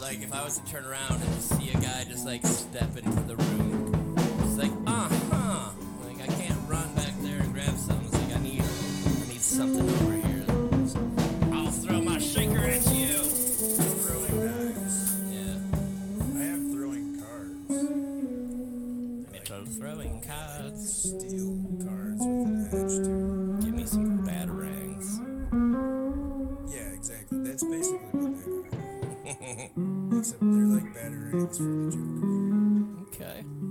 Like if I was to turn around and just see a guy just like step into the room,
Joker.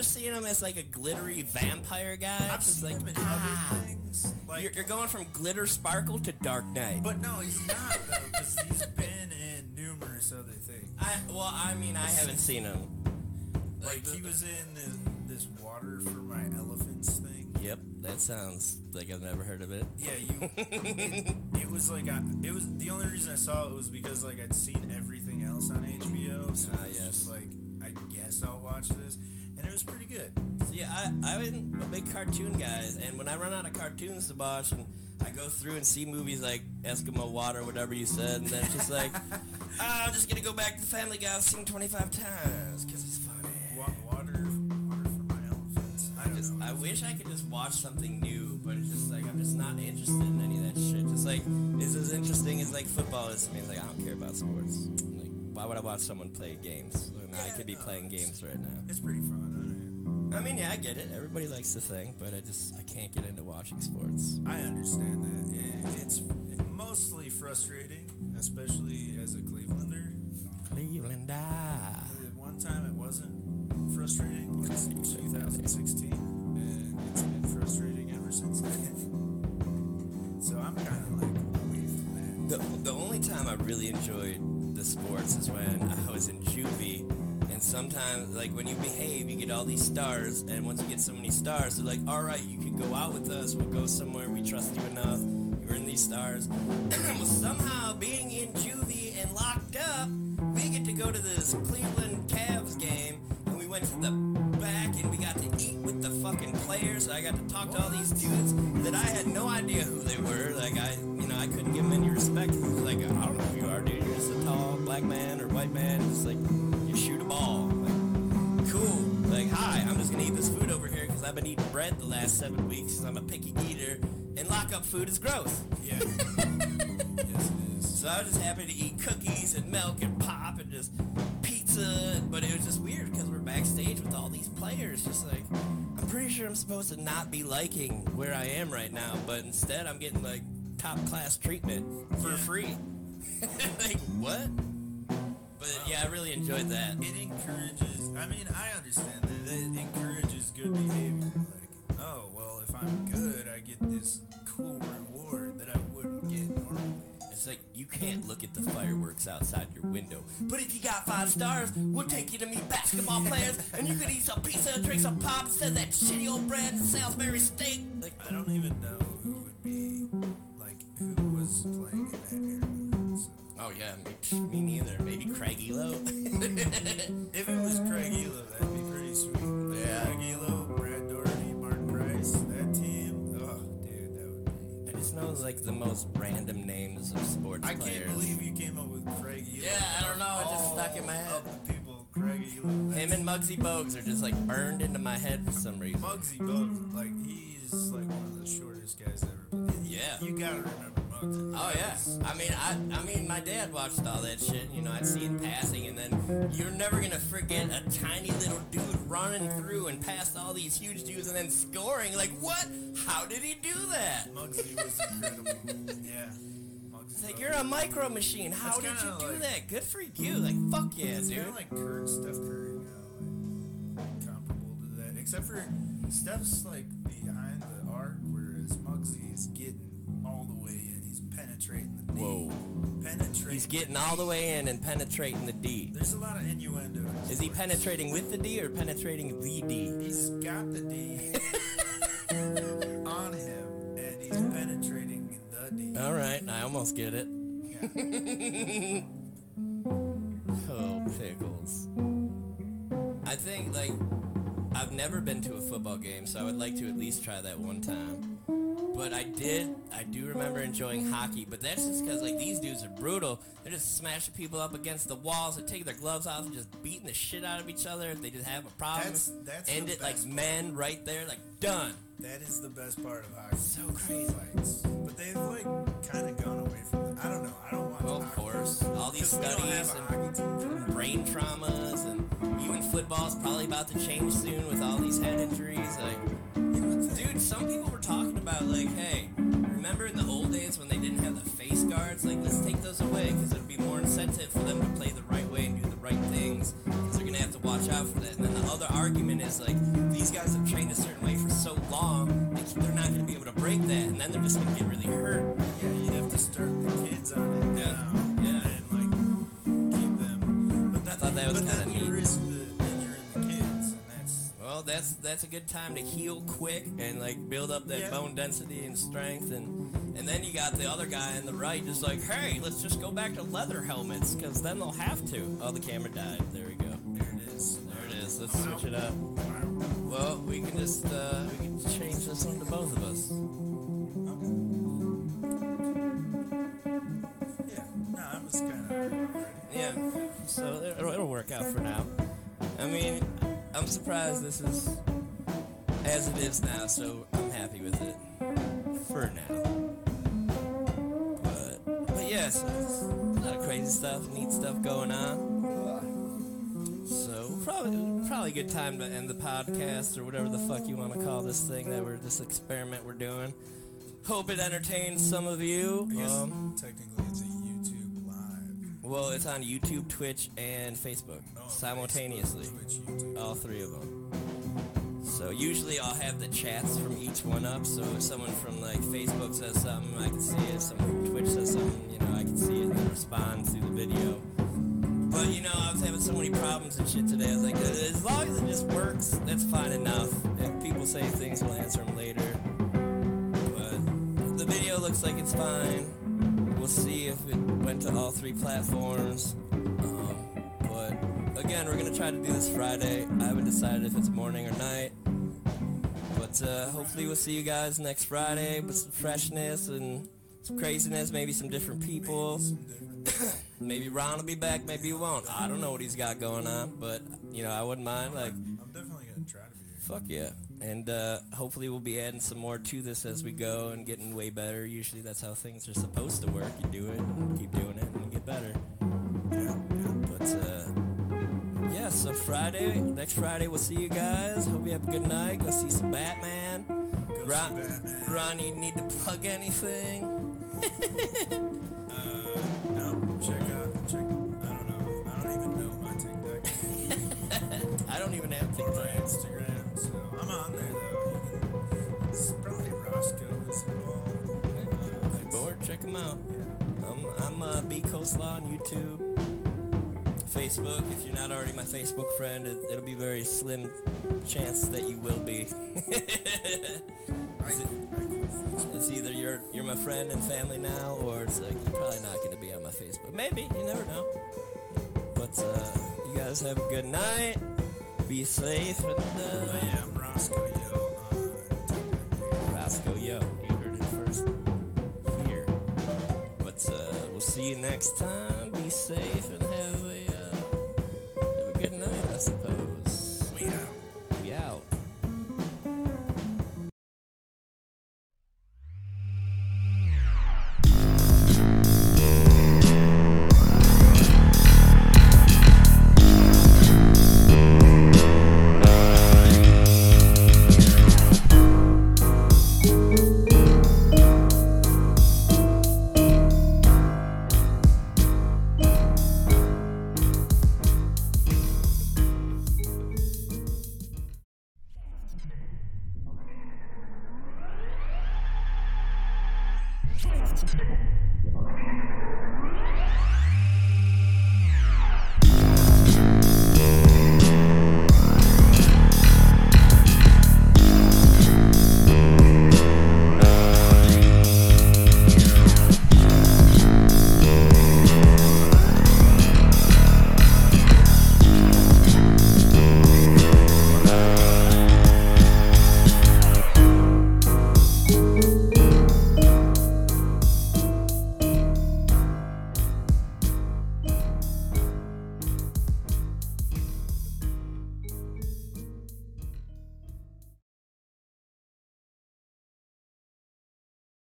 After seeing him as like a glittery vampire guy,
I've
it's
seen
like
him in
ah.
other things. Like,
You're, you're going from glitter sparkle to Dark Knight.
but no, he's not though, because he's been in numerous other things.
I well, I mean, I haven't seen him.
Like he was in this, this water for my elephants thing.
Yep, that sounds like I've never heard of it.
Yeah, you. It, it was like I, it was the only reason I saw it was because like I'd seen everything else on HBO, so
Ah,
it's
yes.
just like I guess I'll watch this, and it was pretty good.
See, I I'm a big cartoon guy, and when I run out of cartoons to watch, and I go through and see movies like Eskimo Water, whatever you said, and then it's just like, *laughs* ah, I'm just gonna go back to Family Guy, I've 25 times because it's funny.
Wa- water, water for my elephants. I don't
Just,
know.
I wish I could just watch something new, but it's just like I'm just not interested in any of that shit. Just like it's as interesting as like football is to me. It's like I don't care about sports. Why would I watch someone play games I
Yeah,
could be
no,
playing games right now?
It's pretty fun.
I mean, yeah, I get it. Everybody likes the thing, but I just I can't get into watching sports.
I, I understand that. It, it's mostly frustrating, especially as a Clevelander.
Cleveland, ah.
One time, it wasn't frustrating. It's 2016, and it's been frustrating ever since then. so I'm kind of like away from that.
The, the only time I really enjoyed the sports is when I was in juvie. And sometimes, like when you behave, you get all these stars. And once you get so many stars, they're like, all right, you can go out with us. We'll go somewhere. We trust you enough. You earn these stars. *clears throat* well, somehow, being in juvie and locked up, we get to go to this Cleveland Cavs game. And we went to the back and we got to eat with the fucking players. I got to talk to all these dudes that I had no idea who they were. Like I, you know, I couldn't give them any respect. Like I don't know who you are, dude. You're just a tall black man or white man. Just like you shoot a ball. Like, cool. Like hi, I'm just gonna eat this food over here because I've been eating bread the last seven weeks. 'cause I'm a picky eater, and lockup food is gross.
Yeah. *laughs* yes, it is.
So I was just happy to eat cookies and milk and pop and just pizza. But it was just weird because we're backstage with all these players. Just like, I'm pretty sure I'm supposed to not be liking where I am right now, but instead I'm getting like top class treatment for free. *laughs* like, what? But yeah, I really enjoyed that.
It encourages. I mean, I understand that it encourages good behavior. Like, oh well, if I'm good, I get this cool reward that I wouldn't get normally.
It's like you can't look at the fireworks outside your window. But if you got five stars, we'll take you to meet basketball players, and you could eat some pizza, drink some pop instead of that shitty old brand and Salisbury steak. Like,
I don't even know who would be like who was playing in that era.
Oh yeah, me, neither. Maybe Craig Ehlo. *laughs*
If it was Craig Ehlo, that'd be pretty sweet.
Yeah.
Craig Ehlo, Brad Daugherty, Martin Price, that team. Oh, dude, that would be.
I just know like the most random names of sports
I
players.
can't believe you came up with Craig Ehlo.
Yeah, I don't know, it just stuck in my head.
The people, Craig Ehlo.
Him and Muggsy Bogues are just like burned into my head for some reason.
Muggsy Bogues, like he's like one of the shortest guys ever. played.
Yeah.
You gotta remember.
Oh yeah. I mean, I I mean, my dad watched all that shit. You know, I'd see it passing, and then you're never gonna forget a tiny little dude running through and past all these huge dudes, and then scoring. Like, what? How did he do that?
Muggsy was incredible. *laughs* yeah.
It's like you're a micro machine. How did you do
like-
that? Good for you. Like, fuck yeah,
It's
dude.
kind of like Kurt, Steph Curry, you know, like comparable to that. Except for Steph's like He's
getting all the way in and penetrating the D.
There's a lot of innuendo.
Is he penetrating with the D or penetrating the D?
He's got the D *laughs* on him, and he's penetrating the D.
All right, I almost get it.
Yeah. *laughs*
Oh, pickles. I think, like, I've never been to a football game, so I would like to at least try that one time. But I did, I do remember enjoying hockey, but that's just because, like, these dudes are brutal. They're just smashing people up against the walls and taking their gloves off and just beating the shit out of each other if they just have a problem.
That's- that's
End
the
it like
best
men right there, like, done.
That is the best part of hockey.
So crazy.
Fights. But they've like kind of gone away from it. I don't know. I don't watch.
Well, of
hockey.
course. All these
'Cause we don't have
studies
a
and
hockey team.
brain traumas and even football's probably about to change soon with all these head injuries. Like, dude, some people were talking about like, hey, remember in the old days when they didn't have the face guards? Like, let's take those away because it'd be more incentive for them to play the right way and do the right things because they're gonna have to watch out for that. And then the other argument is like, these guys have trained a certain way for so long, they, they're not gonna be able to break that, and then they're just gonna get really hurt.
Yeah, you'd have to start the kids on it
Yeah,
now.
yeah.
And like keep them. But
I thought that was
then you
neat.
That's
that's that's a good time to heal quick and like build up that
Yeah.
bone density and strength, and and then you got the other guy on the right just like, hey, let's just go back to leather helmets because then they'll have to. Oh, the camera died. There we go.
there it is.
There it is. Let's switch it up. Well, we can just uh, we can change this one to both of us.
Yeah. No, I was kind of.
Yeah. So it'll, it'll work out for now. I mean, I'm surprised this is as it is now, so I'm happy with it for now. But but yeah, so a lot of crazy stuff, neat stuff going on. So probably probably a good time to end the podcast or whatever the fuck you want to call this thing that we're this experiment we're doing. Hope it entertains some of you. Um,
technically it's a.
well, it's on YouTube, Twitch, and Facebook
Oh,
simultaneously.
Facebook, Twitch,
All three of them. So usually I'll have the chats from each one up. So if someone from like Facebook says something, I can see it. Someone from Twitch says something, you know, I can see it and respond through the video. But you know, I was having so many problems and shit today. I was like, as long as it just works, that's fine enough. If people say things, we'll answer them later. But the video looks like it's fine. See if it went to all three platforms. Um, but again, we're gonna try to do this Friday. I haven't decided if it's morning or night. But uh, hopefully, we'll see you guys next Friday with some freshness and some craziness, maybe some different people. *coughs* Maybe Ron will be back, maybe he won't. I don't know what he's got going on, but you know, I wouldn't mind. Like, fuck yeah. And uh, hopefully, we'll be adding some more to this as we go and getting way better. Usually, that's how things are supposed to work. You do it, and keep doing it, and you get better. Yeah, yeah. But uh, yeah, so Friday, next Friday, we'll see you guys. Hope you have a good night. Go see some Batman.
Go
Ron,
see Batman.
Ron, you need to plug anything? *laughs*
Uh, no, check out, check. I don't know. I don't even know my TikTok. *laughs*
I don't even have TikTok.
my Instagram, I'm on there though. It's probably Roscoe is involved.
Hey, bored, check them out. I'm, I'm uh, B Coastlaw on YouTube, Facebook. If you're not already my Facebook friend, it, it'll be very slim chance that you will be. *laughs*
I,
it's either you're you're my friend and family now, or it's like you're probably not going to be on my Facebook. Maybe you never know. But uh, you guys have a good night. Be safe and
oh
uh,
Rascal Yo on
Rascal Yo. You heard it first here. But uh, we'll see you next time. Be safe and have a, uh, have a good night, I suppose.